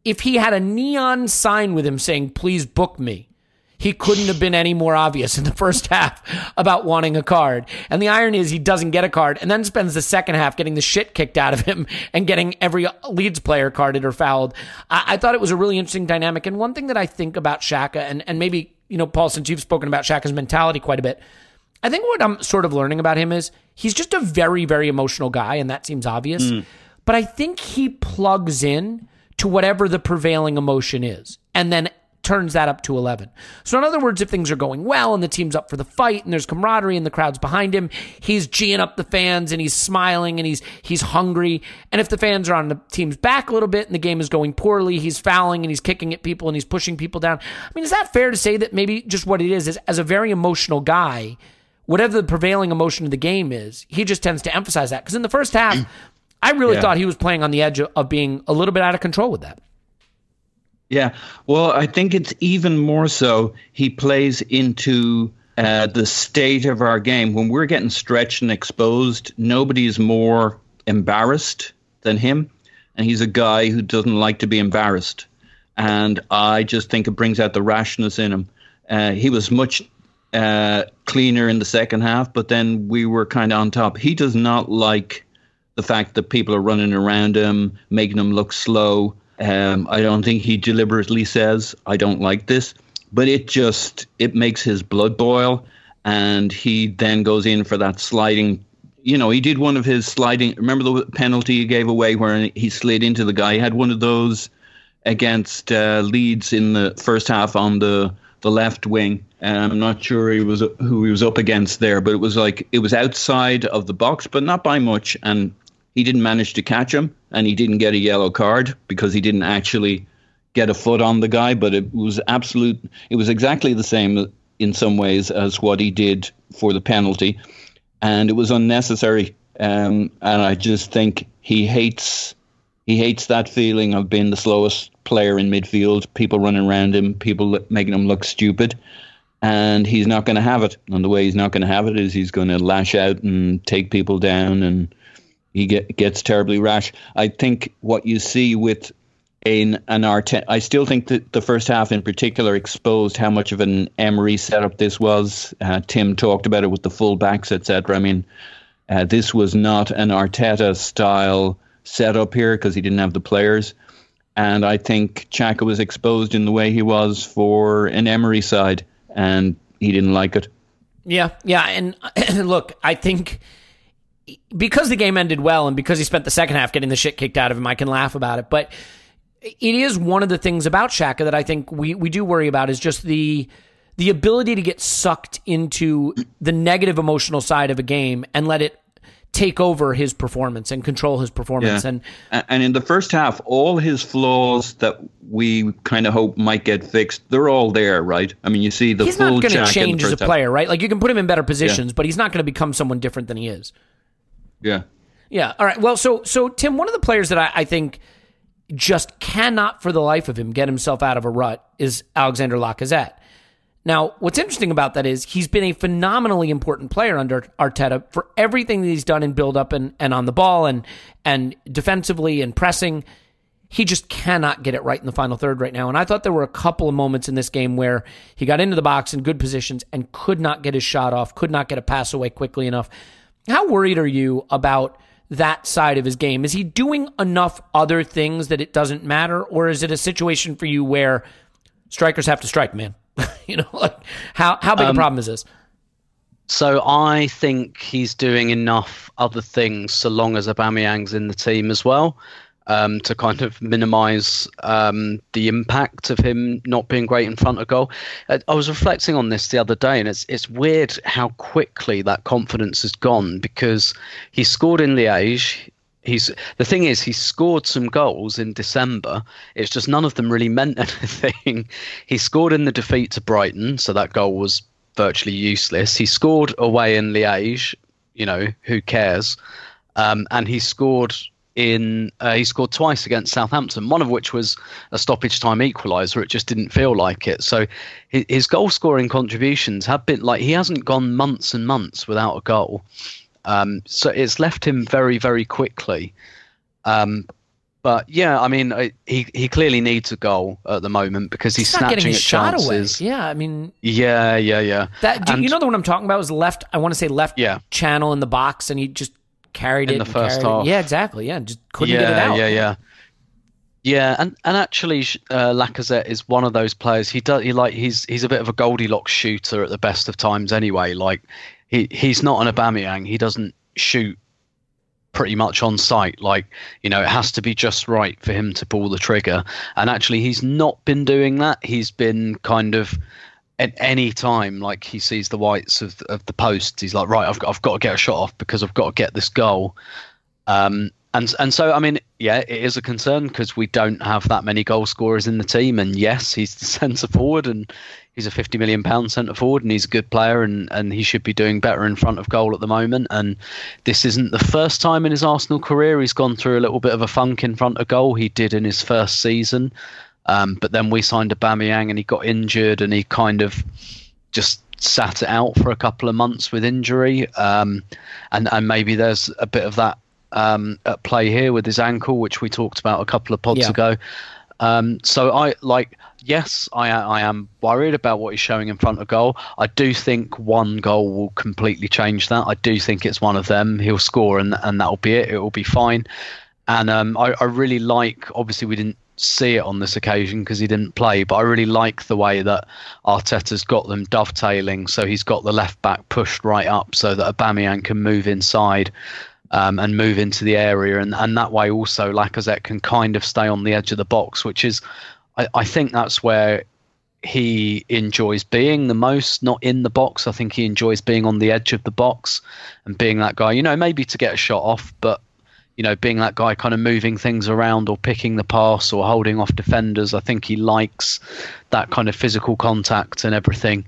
if he had a neon sign with him saying "Please book me," he couldn't have been any more obvious in the first half about wanting a card. And the irony is he doesn't get a card and then spends the second half getting the shit kicked out of him and getting every Leeds player carded or fouled. I, I thought it was a really interesting dynamic. And one thing that I think about Xhaka, and, and maybe, you know, Paul, since you've spoken about Xhaka's mentality quite a bit, I think what I'm sort of learning about him is he's just a very, very emotional guy, and that seems obvious. Mm. But I think he plugs in to whatever the prevailing emotion is and then turns that up to 11. So, in other words, if things are going well and the team's up for the fight and there's camaraderie and the crowd's behind him, he's geeing up the fans and he's smiling and he's he's hungry. And if the fans are on the team's back a little bit and the game is going poorly, he's fouling and he's kicking at people and he's pushing people down. I mean, is that fair to say that maybe just what it is is as a very emotional guy, whatever the prevailing emotion of the game is, he just tends to emphasize that. Because in the first half, I really yeah. thought he was playing on the edge of, of being a little bit out of control with that. Yeah, well, I think it's even more so. He plays into uh, the state of our game. When we're getting stretched and exposed, nobody's more embarrassed than him. And he's a guy who doesn't like to be embarrassed. And I just think it brings out the rashness in him. Uh, he was much uh, cleaner in the second half, but then we were kind of on top. He does not like the fact that people are running around him, making him look slow. Um, I don't think he deliberately says, I don't like this, but it just it makes his blood boil, and he then goes in for that sliding. You know, he did one of his sliding. Remember the penalty he gave away where he slid into the guy. He had one of those against uh, Leeds in the first half on the the left wing. And I'm not sure he was who he was up against there, but it was like it was outside of the box, but not by much. And he didn't manage to catch him, and he didn't get a yellow card because he didn't actually get a foot on the guy. But it was absolute. It was exactly the same in some ways as what he did for the penalty, and it was unnecessary. Um, and I just think he hates he hates that feeling of being the slowest player in midfield, people running around him, people making him look stupid. And he's not going to have it. And the way he's not going to have it is he's going to lash out and take people down, and he get, gets terribly rash. I think what you see with an, an Arteta, I still think that the first half in particular exposed how much of an Emery setup this was. Uh, Tim talked about it with the full backs, etc. I mean, uh, this was not an Arteta style setup here because he didn't have the players. And I think Xhaka was exposed in the way he was for an Emery side, and he didn't like it. Yeah, yeah, and look, I think because the game ended well, and because he spent the second half getting the shit kicked out of him, I can laugh about it. But it is one of the things about Xhaka that I think we we do worry about is just the the ability to get sucked into the negative emotional side of a game and let it take over his performance and control his performance. Yeah. And and in the first half, all his flaws that we kind of hope might get fixed, they're all there, right? I mean, you see the he's full not going to Jack in the change as a first half. player, right? Like you can put him in better positions, but he's not going to become someone different than he is. Yeah. Yeah. All right. Well, so so Tim, one of the players that I, I think just cannot, for the life of him, get himself out of a rut is Alexander Lacazette. Now, what's interesting about that is he's been a phenomenally important player under Arteta for everything that he's done in build up and, and on the ball and and defensively and pressing. He just cannot get it right in the final third right now. And I thought there were a couple of moments in this game where he got into the box in good positions and could not get his shot off, could not get a pass away quickly enough. How worried are you about that side of his game? Is he doing enough other things that it doesn't matter? Or is it a situation for you where strikers have to strike, man? you know, like how, how big a Um, problem is this? So I think he's doing enough other things so long as Aubameyang's in the team as well. Um, to kind of minimise um, the impact of him not being great in front of goal. Uh, I was reflecting on this the other day, and it's it's weird how quickly that confidence has gone because he scored in Liège. He's the thing is he scored some goals in December. It's just none of them really meant anything. he scored in the defeat to Brighton, so that goal was virtually useless. He scored away in Liège. You know who cares? Um, and he scored in uh, he scored twice against Southampton, one of which was a stoppage time equaliser. It just didn't feel like it. So his, his goal scoring contributions have been like he hasn't gone months and months without a goal. Um, so it's left him very very quickly. Um, but yeah, I mean, I, he he clearly needs a goal at the moment because he's, He's not getting snatching his at shot chances. away. Yeah, I mean, Yeah, yeah, yeah. That do, And- you know the one I'm talking about was left. I want to say left Yeah. channel in the box, and he just carried In it the first carried it. half. Yeah, exactly. Yeah, just couldn't yeah, get it out. Yeah, yeah, yeah. And and actually, uh, Lacazette is one of those players. He does. He like he's he's a bit of a Goldilocks shooter at the best of times. Anyway, like he he's not an Aubameyang. He doesn't shoot pretty much on sight. Like you know, it has to be just right for him to pull the trigger. And actually, he's not been doing that. He's been kind of at any time like he sees the whites of of the post, he's like, right, I've got I've got to get a shot off because I've got to get this goal. Um, and and so I mean, yeah, it is a concern because we don't have that many goal scorers in the team. And yes, he's the centre forward, and he's a fifty million pound centre forward, and he's a good player, and and he should be doing better in front of goal at the moment. And this isn't the first time in his Arsenal career he's gone through a little bit of a funk in front of goal. He did in his first season, um, but then we signed Aubameyang, and he got injured, and he kind of just sat it out for a couple of months with injury, um, and and maybe there's a bit of that um, at play here with his ankle, which we talked about a couple of pods Yeah. ago. Um, so I like yes, I I am worried about what he's showing in front of goal. I do think one goal will completely change that. I do think it's one of them. He'll score and and that'll be it. It will be fine. And um, I, I really like. Obviously, we didn't see it on this occasion because he didn't play. But I really like the way that Arteta's got them dovetailing. So he's got the left back pushed right up so that Aubameyang can move inside um, and move into the area, and and that way also Lacazette can kind of stay on the edge of the box, which is, I, I think that's where he enjoys being the most, not in the box. I think he enjoys being on the edge of the box and being that guy. You know, maybe to get a shot off, but you know, being that guy kind of moving things around or picking the pass or holding off defenders. I think he likes that kind of physical contact and everything.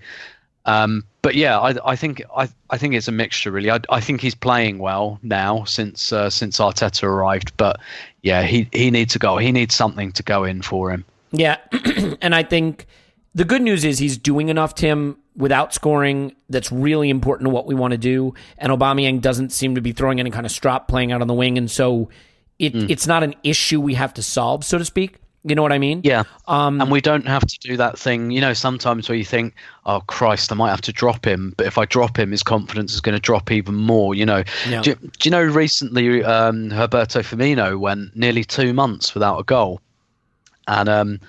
Um, but yeah, I, I, think I, I think it's a mixture really. I, I think he's playing well now since uh, since Arteta arrived. But yeah, he he needs to go. He needs something to go in for him. Yeah, and I think the good news is he's doing enough, Tim, without scoring. That's really important to what we want to do. And Aubameyang doesn't seem to be throwing any kind of strop playing out on the wing, and so it, mm. it's not an issue we have to solve, so to speak. You know what I mean? Yeah. Um, and we don't have to do that thing, you know, sometimes where you think, oh, Christ, I might have to drop him. But if I drop him, his confidence is going to drop even more, you know. Yeah. Do, do, you know, recently, um, Roberto Firmino went nearly two months without a goal. And um,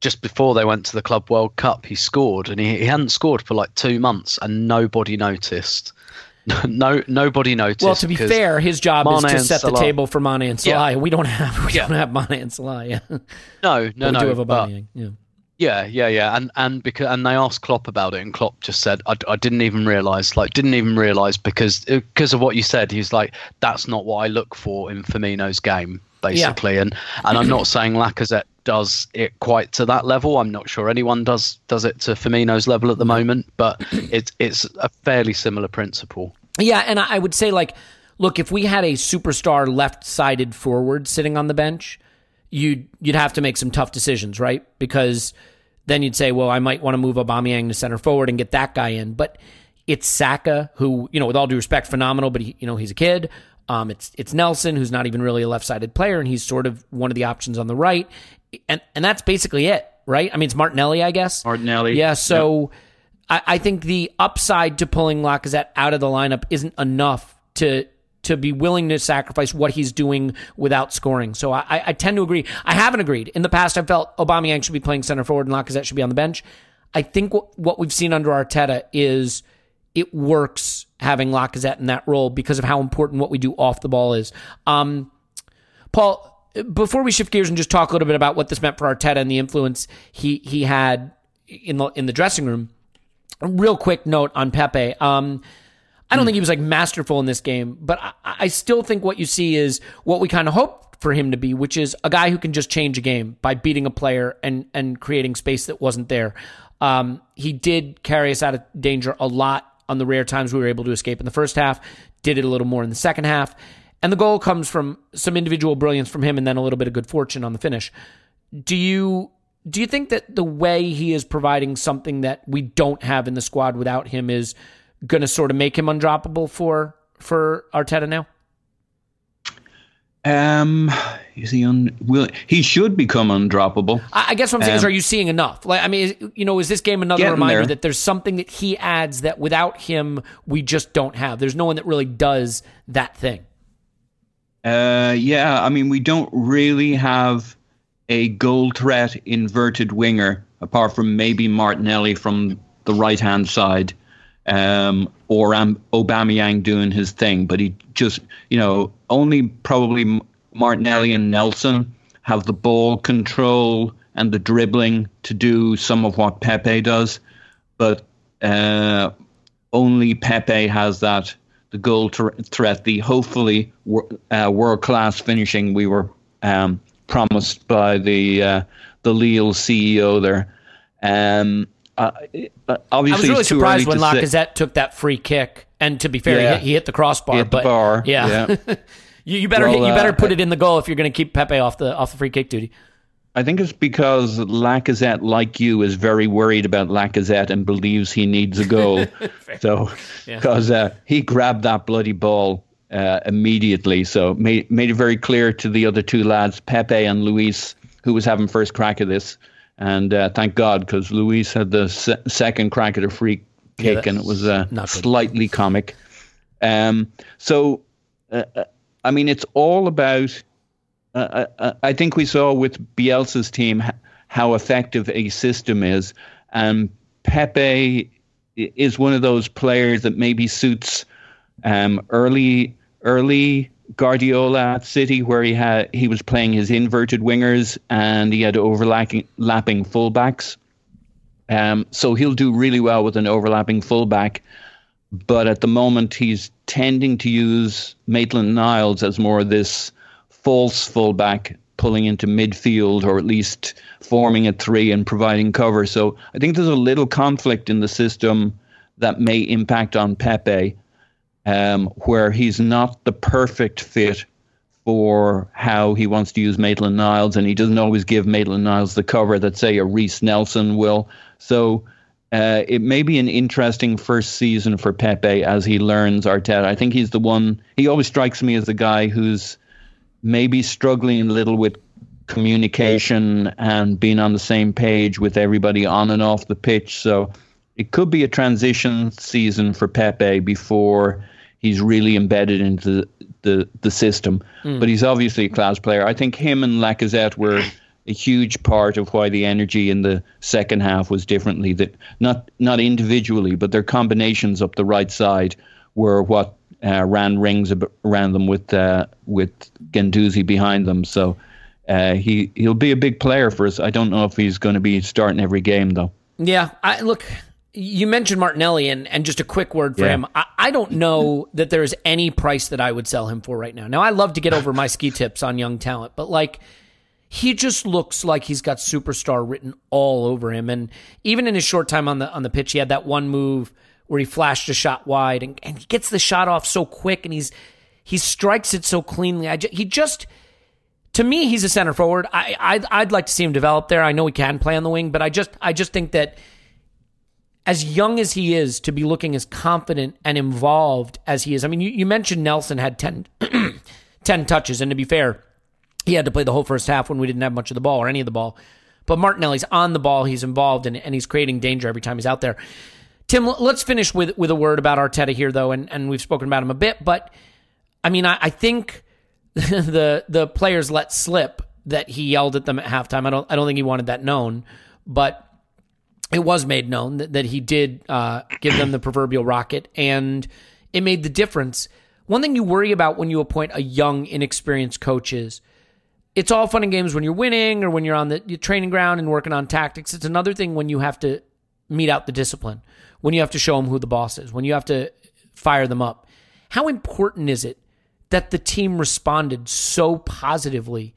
just before they went to the Club World Cup, he scored. And he, he hadn't scored for like two months, and nobody noticed. no, nobody noticed. Well, to be fair, his job Mane is to set Salah. the table for Mane and Salah. Yeah. We don't have we yeah. don't have Mane and Salah. Yeah. No, no, no. do have Aubameyang. Yeah. Yeah, yeah, yeah, and and because and they asked Klopp about it, and Klopp just said, "I, I didn't even realize, like, didn't even realize because because of what you said." He's like, "That's not what I look for in Firmino's game, basically." Yeah. And and I'm not saying Lacazette does it quite to that level. I'm not sure anyone does does it to Firmino's level at the moment, but it's it's a fairly similar principle. Yeah, and I would say like, look, if we had a superstar left-sided forward sitting on the bench, you'd you'd have to make some tough decisions, right? Because then you'd say, well, I might want to move Aubameyang to center forward and get that guy in, but it's Saka who, you know, with all due respect, phenomenal, but he, you know, he's a kid. Um, it's it's Nelson who's not even really a left-sided player, and he's sort of one of the options on the right, and and that's basically it, right? I mean, it's Martinelli, I guess. Martinelli, yeah. So. Yep I, I think the upside to pulling Lacazette out of the lineup isn't enough to to be willing to sacrifice what he's doing without scoring. So I, I tend to agree. I haven't agreed. In the past, I felt Aubameyang should be playing center forward and Lacazette should be on the bench. I think what, what we've seen under Arteta is it works having Lacazette in that role because of how important what we do off the ball is. Um, Paul, before we shift gears and just talk a little bit about what this meant for Arteta and the influence he he had in the in the dressing room a real quick note on Pepe. Um, I don't think he was like masterful in this game, but I, I still think what you see is what we kind of hoped for him to be, which is a guy who can just change a game by beating a player and and creating space that wasn't there. Um, he did carry us out of danger a lot on the rare times we were able to escape in the first half. Did it a little more in the second half, and the goal comes from some individual brilliance from him, and then a little bit of good fortune on the finish. Do you do you think that the way he is providing something that we don't have in the squad without him is going to sort of make him undroppable for for Arteta now? Um, is he un? Will he should become undroppable? I, I guess what I'm saying um, is, are you seeing enough? Like, I mean, is, you know, is this game another reminder there. that there's something that he adds that without him we just don't have? There's no one that really does that thing. Uh, yeah, I mean, we don't really have a goal threat inverted winger, apart from maybe Martinelli from the right hand side, um, or um, Aubameyang doing his thing. But he just, you know, only probably Martinelli and Nelson have the ball control and the dribbling to do some of what Pepe does, but uh, only Pepe has that the goal threat, the hopefully uh, world class finishing we were um, promised by the uh, the Lille CEO there. Um, uh, obviously, I was really surprised when Lacazette took that free kick. And to be fair, yeah. he, hit, he, hit, the crossbar. Hit but the bar. Yeah, yeah. you, you, better well, hit, you better uh, put it in the goal if you're going to keep Pepe off the off the free kick duty. I think it's because Lacazette, like you, is very worried about Lacazette and believes he needs a goal. so, because yeah. uh, he grabbed that bloody ball uh, immediately. So made made it very clear to the other two lads, Pepe and Luiz, who was having first crack at this. And uh, thank God, because Luiz had the se- second crack at a free kick, Yeah, and it was uh, slightly comic. Um, so, uh, uh, I mean, it's all about. Uh, uh, I think we saw with Bielsa's team how effective a system is, and Pepe is one of those players that maybe suits um, early early Guardiola at City, where he had he was playing his inverted wingers and he had overlapping lapping fullbacks. Um, so he'll do really well with an overlapping fullback, but at the moment he's tending to use Maitland Niles as more of this false fullback pulling into midfield or at least forming a three and providing cover. So I think there's a little conflict in the system that may impact on Pepe, um, where he's not the perfect fit for how he wants to use Maitland Niles, and he doesn't always give Maitland Niles the cover that, say, a Reiss Nelson will. So uh, it may be an interesting first season for Pepe as he learns Arteta. I think he's the one, he always strikes me as the guy who's maybe struggling a little with communication and being on the same page with everybody on and off the pitch. So it could be a transition season for Pepe before he's really embedded into the, the, the system. But he's obviously a class player. I think him and Lacazette were a huge part of why the energy in the second half was differently. That not not individually, but their combinations up the right side were what uh, ran rings ab- around them with uh, with Guendouzi behind them. So uh, he he'll be a big player for us. I don't know if he's going to be starting every game though. Yeah, I look. You mentioned Martinelli, and, and just a quick word for Yeah. him. I, I don't know that there's any price that I would sell him for right now. Now, I love to get over my ski tips on young talent, but like, he just looks like he's got superstar written all over him. And even in his short time on the on the pitch, he had that one move where he flashed a shot wide, and, and he gets the shot off so quick, and he's he strikes it so cleanly. I he just to me, he's a center forward. I, I'd, I'd like to see him develop there. I know he can play on the wing, but I just I just think that as young as he is to be looking as confident and involved as he is. I mean, you, you mentioned Nelson had 10, 10 touches, and to be fair, he had to play the whole first half when we didn't have much of the ball or any of the ball. But Martinelli's on the ball, he's involved, and, and he's creating danger every time he's out there. Tim, let's finish with with a word about Arteta here, though, and, and we've spoken about him a bit. But I mean, I, I think the the players let slip that he yelled at them at halftime. I don't I don't think he wanted that known, but it was made known that, that he did uh, give them the proverbial rocket, and it made the difference. One thing you worry about when you appoint a young, inexperienced coach is it's all fun and games when you're winning or when you're on the training ground and working on tactics. It's another thing when you have to mete out the discipline, when you have to show them who the boss is, when you have to fire them up. How important is it that the team responded so positively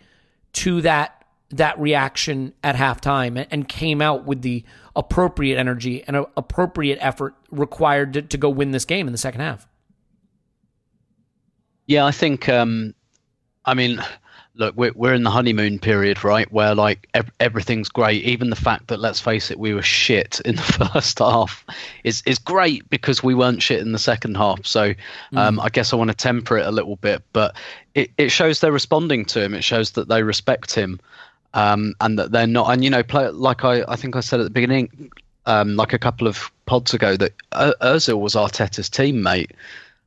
to that that reaction at halftime and- and came out with the appropriate energy and a, appropriate effort required to, to go win this game in the second half? Yeah, I think. Um, I mean, look, we're we're in the honeymoon period, right? Where like ev- everything's great. Even the fact that, let's face it, we were shit in the first half is is great because we weren't shit in the second half. So, um, I guess I want to temper it a little bit, but it it shows they're responding to him. It shows that they respect him, um, and that they're not. And you know, play, like I I think I said at the beginning. Um, like a couple of pods ago, that uh, Özil was Arteta's teammate.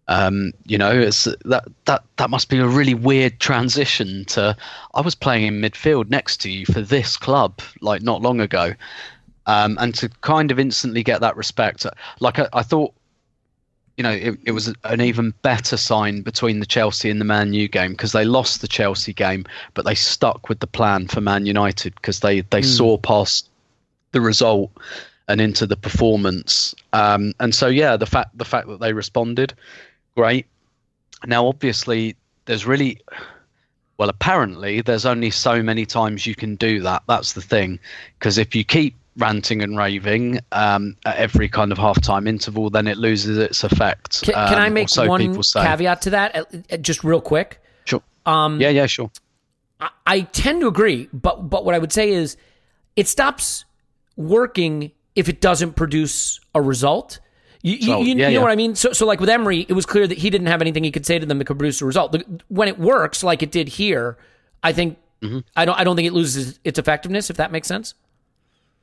Um, you know, it's that that that must be a really weird transition to. I was playing in midfield next to you for this club like not long ago, um, and to kind of instantly get that respect. Like I, I thought, you know, it, it was an even better sign between the Chelsea and the Man U game because they lost the Chelsea game, but they stuck with the plan for Man United because they they saw past the result and into the performance. Um, and so yeah, the fact the fact that they responded, great. Now obviously there's really well apparently there's only so many times you can do that. That's the thing. Because if you keep ranting and raving um, at every kind of halftime interval, then it loses its effect. Can, can um, I make so one caveat to that, just real quick? Sure. Um, yeah, yeah, sure. I, I tend to agree, but but what I would say is it stops working if it doesn't produce a result. You, you- So, you, yeah, you know yeah. what I mean? So, so like with Emery, it was clear that he didn't have anything he could say to them that could produce a result. When it works, like it did here, I think Mm-hmm. I don't I don't think it loses its effectiveness if that makes sense.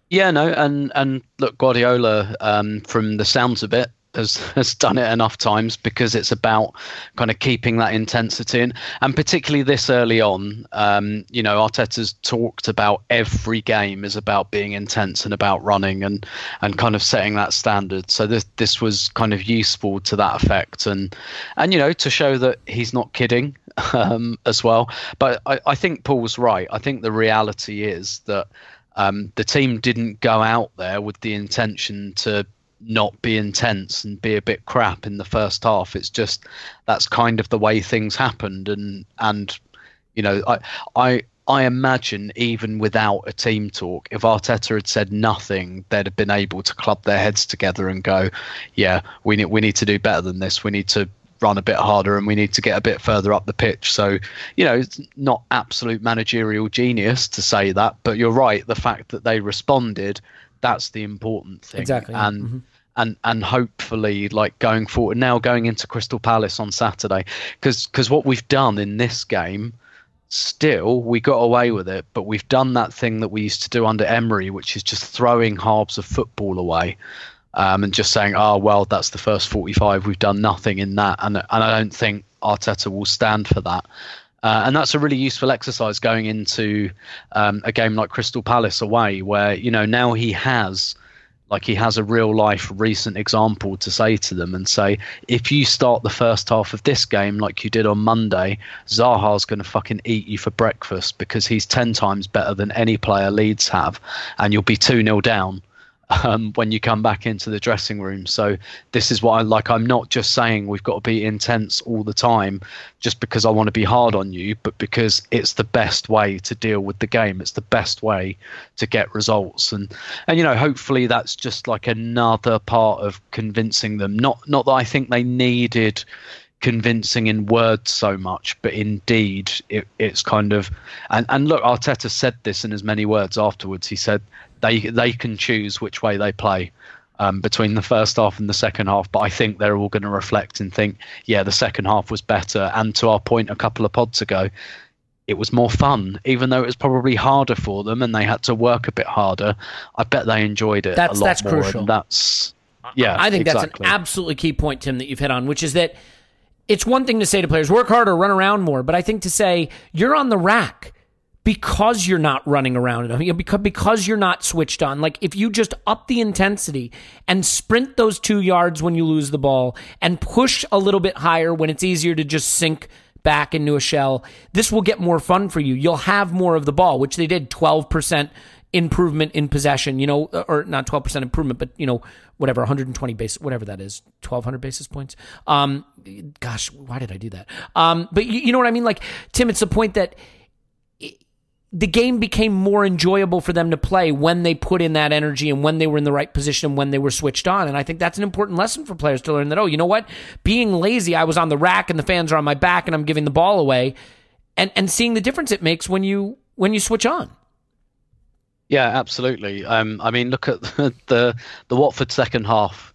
Yeah, no, and and look, Guardiola, um, from the sounds of it, has has done it enough times because it's about kind of keeping that intensity in, and particularly this early on. Um, you know, Arteta's talked about every game is about being intense and about running and and kind of setting that standard. So this this was kind of useful to that effect, and and you know to show that he's not kidding um, as well. But I, I think Paul's right. I think the reality is that. Um, the team didn't go out there with the intention to not be intense and be a bit crap in the first half. It's just that's kind of the way things happened, and and you know I I. I imagine even without a team talk, if Arteta had said nothing, they'd have been able to club their heads together and go, "Yeah, we need we need to do better than this. We need to run a bit harder and we need to get a bit further up the pitch. So, you know, it's not absolute managerial genius to say that, but you're right. The fact that they responded, that's the important thing. Exactly. And mm-hmm. and and hopefully, like going forward now, going into Crystal Palace on Saturday, because because what we've done in this game. Still, we got away with it, but we've done that thing that we used to do under Emery, which is just throwing halves of football away um, and just saying, "Oh well, that's the first 45. We've done nothing in that," and and I don't think Arteta will stand for that. Uh, and that's a really useful exercise going into um, a game like Crystal Palace away, where you know now he has, like he has a real life recent example to say to them and say, if you start the first half of this game like you did on Monday, Zaha's going to fucking eat you for breakfast because he's ten times better than any player Leeds have, and you'll be two 0 down um, when you come back into the dressing room. So this is what I like. I'm not just saying we've got to be intense all the time, just because I want to be hard on you, but because it's the best way to deal with the game. It's the best way to get results, and and you know hopefully that's just like another part of convincing them. Not not that I think they needed convincing in words so much, but indeed it, it's kind of and, and look, Arteta said this in as many words afterwards. He said they they can choose which way they play um, between the first half and the second half, but I think they're all going to reflect and think, yeah, the second half was better. And to our point a couple of pods ago, it was more fun, even though it was probably harder for them and they had to work a bit harder. I bet they enjoyed it that's, a lot that's more. Crucial. And that's yeah, I think exactly. that's an absolutely key point, Tim, that you've hit on, which is that it's one thing to say to players, work harder, run around more, but I think to say you're on the rack because you're not running around enough, because, because you're not switched on. Like if you just up the intensity and sprint those two yards when you lose the ball and push a little bit higher when it's easier to just sink back into a shell, this will get more fun for you. You'll have more of the ball, which they did 12% improvement in possession, you know, or not 12% improvement, but, you know, whatever, 120 base, whatever that is, 1200 basis points. Um, gosh, why did I do that? Um, but you, you know what I mean? Like, Tim, it's the point that the game became more enjoyable for them to play when they put in that energy and when they were in the right position and when they were switched on. And I think that's an important lesson for players to learn that, oh, you know what? Being lazy, I was on the rack and the fans are on my back and I'm giving the ball away and, and seeing the difference it makes when you when you switch on. Yeah, absolutely. Um, I mean, look at the, the the Watford second half,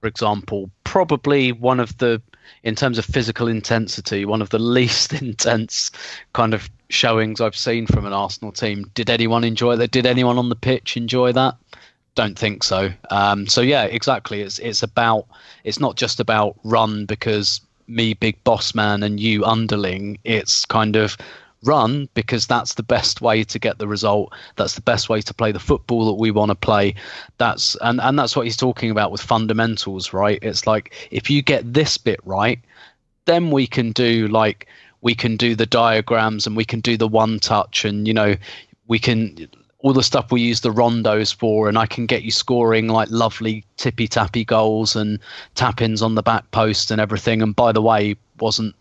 for example. Probably one of the in terms of physical intensity, one of the least intense kind of showings I've seen from an Arsenal team. Did anyone enjoy that? Did anyone on the pitch enjoy that? Don't think so. Um, so yeah, exactly. It's it's about it's not just about run because me big boss man and you underling. It's kind of run because that's the best way to get the result that's the best way to play the football that we want to play that's and and that's what he's talking about with fundamentals right it's like if you get this bit right then we can do like we can do the diagrams and we can do the one touch and you know we can all the stuff we use the rondos for and I can get you scoring like lovely tippy tappy goals and tap ins on the back post and everything and by the way wasn't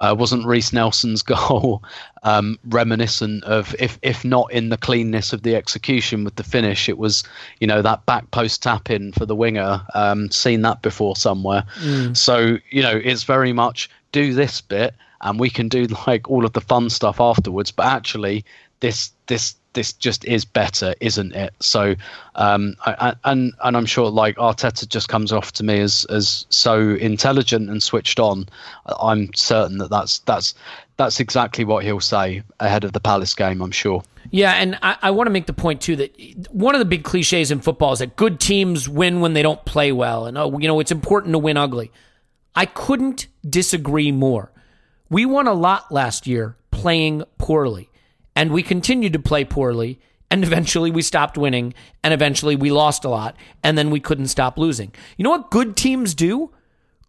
uh, wasn't Reiss Nelson's goal um, reminiscent of, if if not in the cleanness of the execution with the finish, it was you know that back post tap in for the winger. Um, seen that before somewhere. Mm. So you know it's very much do this bit, and we can do like all of the fun stuff afterwards. But actually, this this this just is better, isn't it? So, um, I, and and I'm sure like Arteta just comes off to me as as so intelligent and switched on. I'm certain that that's that's that's exactly what he'll say ahead of the Palace game, I'm sure. Yeah, and I, I want to make the point too that one of the big cliches in football is that good teams win when they don't play well, and oh, you know it's important to win ugly. I couldn't disagree more. We won a lot last year playing poorly, and we continued to play poorly, and eventually we stopped winning, and eventually we lost a lot, and then we couldn't stop losing. You know what good teams do?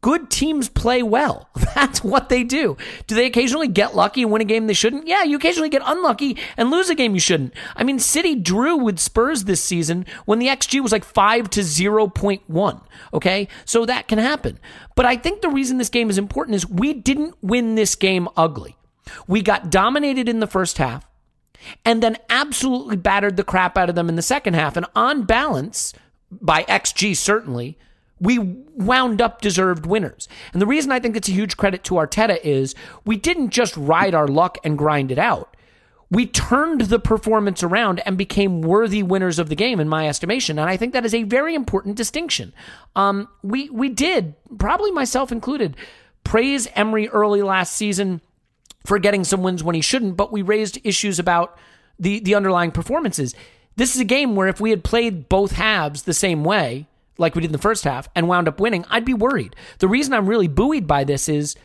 Good teams play well. That's what they do. Do they occasionally get lucky and win a game they shouldn't? Yeah, you occasionally get unlucky and lose a game you shouldn't. I mean, City drew with Spurs this season when the XG was like 5 to 0.1. Okay? So that can happen. But I think the reason this game is important is we didn't win this game ugly. We got dominated in the first half and then absolutely battered the crap out of them in the second half. And on balance, by XG certainly, we wound up deserved winners. And the reason I think it's a huge credit to Arteta is we didn't just ride our luck and grind it out. We turned the performance around and became worthy winners of the game, in my estimation. And I think that is a very important distinction. Um, we we did, probably myself included, praise Emery early last season for getting some wins when he shouldn't, but we raised issues about the the underlying performances. This is a game where if we had played both halves the same way, like we did in the first half and wound up winning, I'd be worried. The reason I'm really buoyed by this is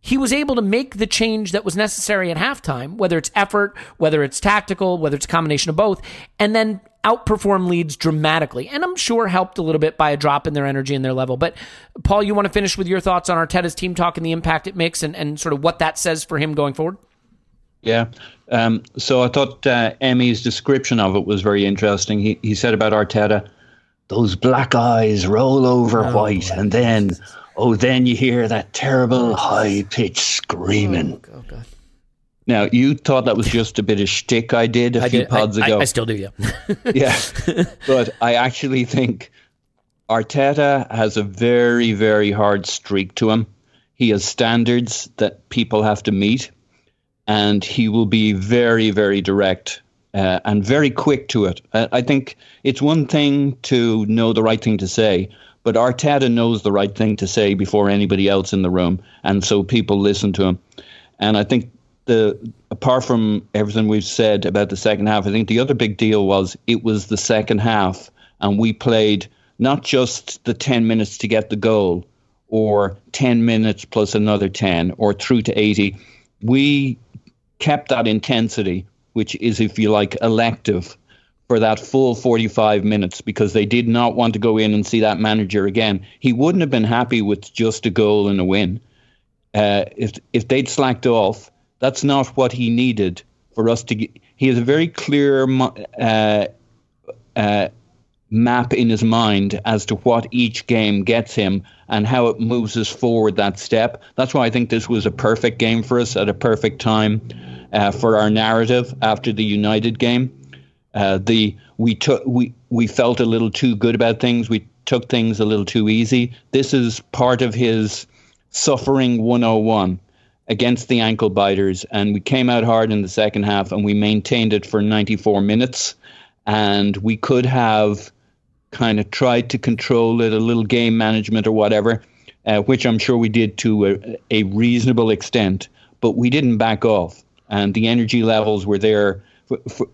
he was able to make the change that was necessary at halftime, whether it's effort, whether it's tactical, whether it's a combination of both, and then outperform Leeds dramatically. And I'm sure helped a little bit by a drop in their energy and their level. But Paul, you want to finish with your thoughts on Arteta's team talk and the impact it makes and, and sort of what that says for him going forward? Yeah. Um, so I thought uh, Emmy's description of it was very interesting. He, he said about Arteta, those black eyes roll over oh, white, and then, oh, then you hear that terrible high pitched screaming. Oh, oh, God. Now, you thought that was just a bit of shtick I did a I few did. pods I, ago. I, I, still do, yeah. yeah. But I actually think Arteta has a very, very hard streak to him. He has standards that people have to meet, and he will be very, very direct uh, and very quick to it. Uh, I think it's one thing to know the right thing to say, but Arteta knows the right thing to say before anybody else in the room, and so people listen to him. And I think the apart from everything we've said about the second half, I think the other big deal was it was the second half, and we played not just the ten minutes to get the goal, or ten minutes plus another ten, or through to eighty. We kept that intensity which is, if you like, elective for that full 45 minutes because they did not want to go in and see that manager again. He wouldn't have been happy with just a goal and a win. Uh, if if they'd slacked off, that's not what he needed for us to. Get, he has a very clear uh, uh, map in his mind as to what each game gets him and how it moves us forward that step. That's why I think this was a perfect game for us at a perfect time uh, for our narrative after the United game. Uh, the we took we we felt a little too good about things. We took things a little too easy. This is part of his suffering 101 against the ankle biters, and we came out hard in the second half, and we maintained it for 94 minutes, and we could have kind of tried to control it, a little game management or whatever, uh, which I'm sure we did to a, a reasonable extent, but we didn't back off and the energy levels were there. For, for,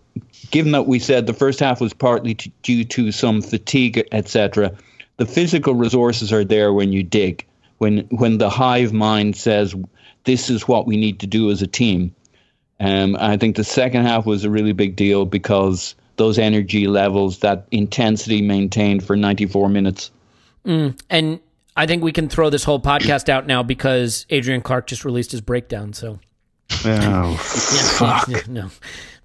given that we said the first half was partly due to some fatigue, etc., the physical resources are there when you dig. When when the hive mind says this is what we need to do as a team. Um, I think the second half was a really big deal because those energy levels, that intensity maintained for 94 minutes. Mm, and I think we can throw this whole podcast out now because Adrian Clarke just released his breakdown. So Oh, fuck. no,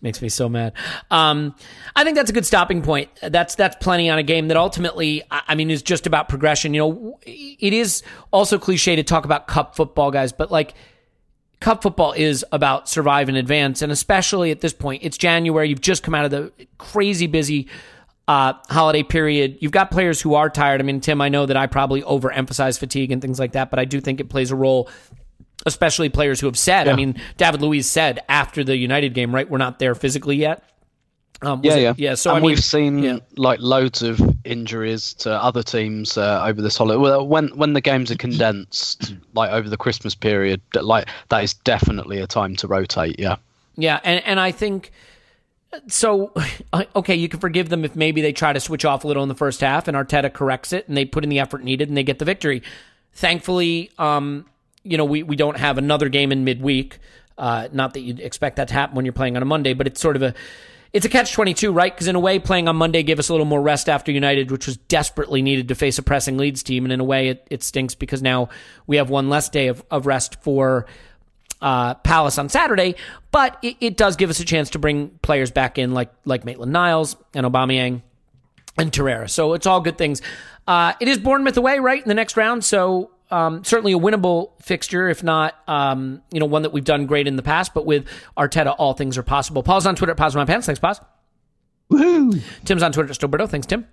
makes me so mad. Um, I think that's a good stopping point. That's that's plenty on a game that ultimately, I mean, is just about progression. You know, it is also cliche to talk about cup football, guys, but like cup football is about survive and advance, and especially at this point, it's January. You've just come out of the crazy busy uh, holiday period. You've got players who are tired. I mean, Tim, I know that I probably overemphasize fatigue and things like that, but I do think it plays a role especially players who have said, yeah. I mean, David Luiz said after the United game, right, we're not there physically yet. Um, yeah, it- yeah, yeah. So and I mean, we've seen yeah. like loads of injuries to other teams uh, over this holiday. Well, when when the games are condensed, like over the Christmas period, like that is definitely a time to rotate. Yeah, Yeah, and and I think so. Okay, you can forgive them if maybe they try to switch off a little in the first half, and Arteta corrects it, and they put in the effort needed, and they get the victory. Thankfully, um, you know, we we don't have another game in midweek. Uh, not that you'd expect that to happen when you're playing on a Monday, but it's sort of a it's a catch twenty two, right? Because in a way, playing on Monday gave us a little more rest after United, which was desperately needed to face a pressing Leeds team, and in a way, it, it stinks because now we have one less day of, of rest for uh, Palace on Saturday, but it, it does give us a chance to bring players back in like like Maitland Niles and Aubameyang and Torreira. So it's all good things. Uh, it is Bournemouth away, right, in the next round. So um, certainly a winnable fixture, if not, um, you know, one that we've done great in the past. But with Arteta, all things are possible. Paul's on Twitter at Pause My Pants. Thanks, Pause. Woohoo! Tim's on Twitter at Stillberto. Thanks, Tim.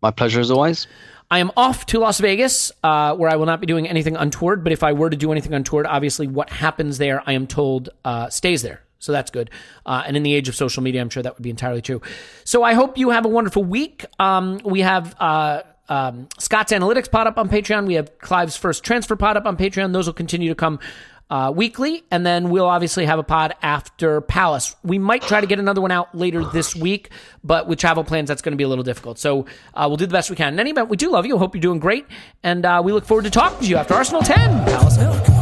my pleasure as always. I am off to Las Vegas, uh, where I will not be doing anything untoward. But if I were to do anything untoward, obviously what happens there, I am told, uh, stays there. So that's good. Uh, and in the age of social media, I'm sure that would be entirely true. So I hope you have a wonderful week. Um, we have uh, um, Scott's Analytics pod up on Patreon. We have Clive's first transfer pod up on Patreon. Those will continue to come uh, weekly, and then we'll obviously have a pod after Palace. We might try to get another one out later this week, but with travel plans, that's going to be a little difficult. So uh, we'll do the best we can. In any event, we do love you. Hope you're doing great, and uh, we look forward to talking to you after Arsenal 10, Palace Hill.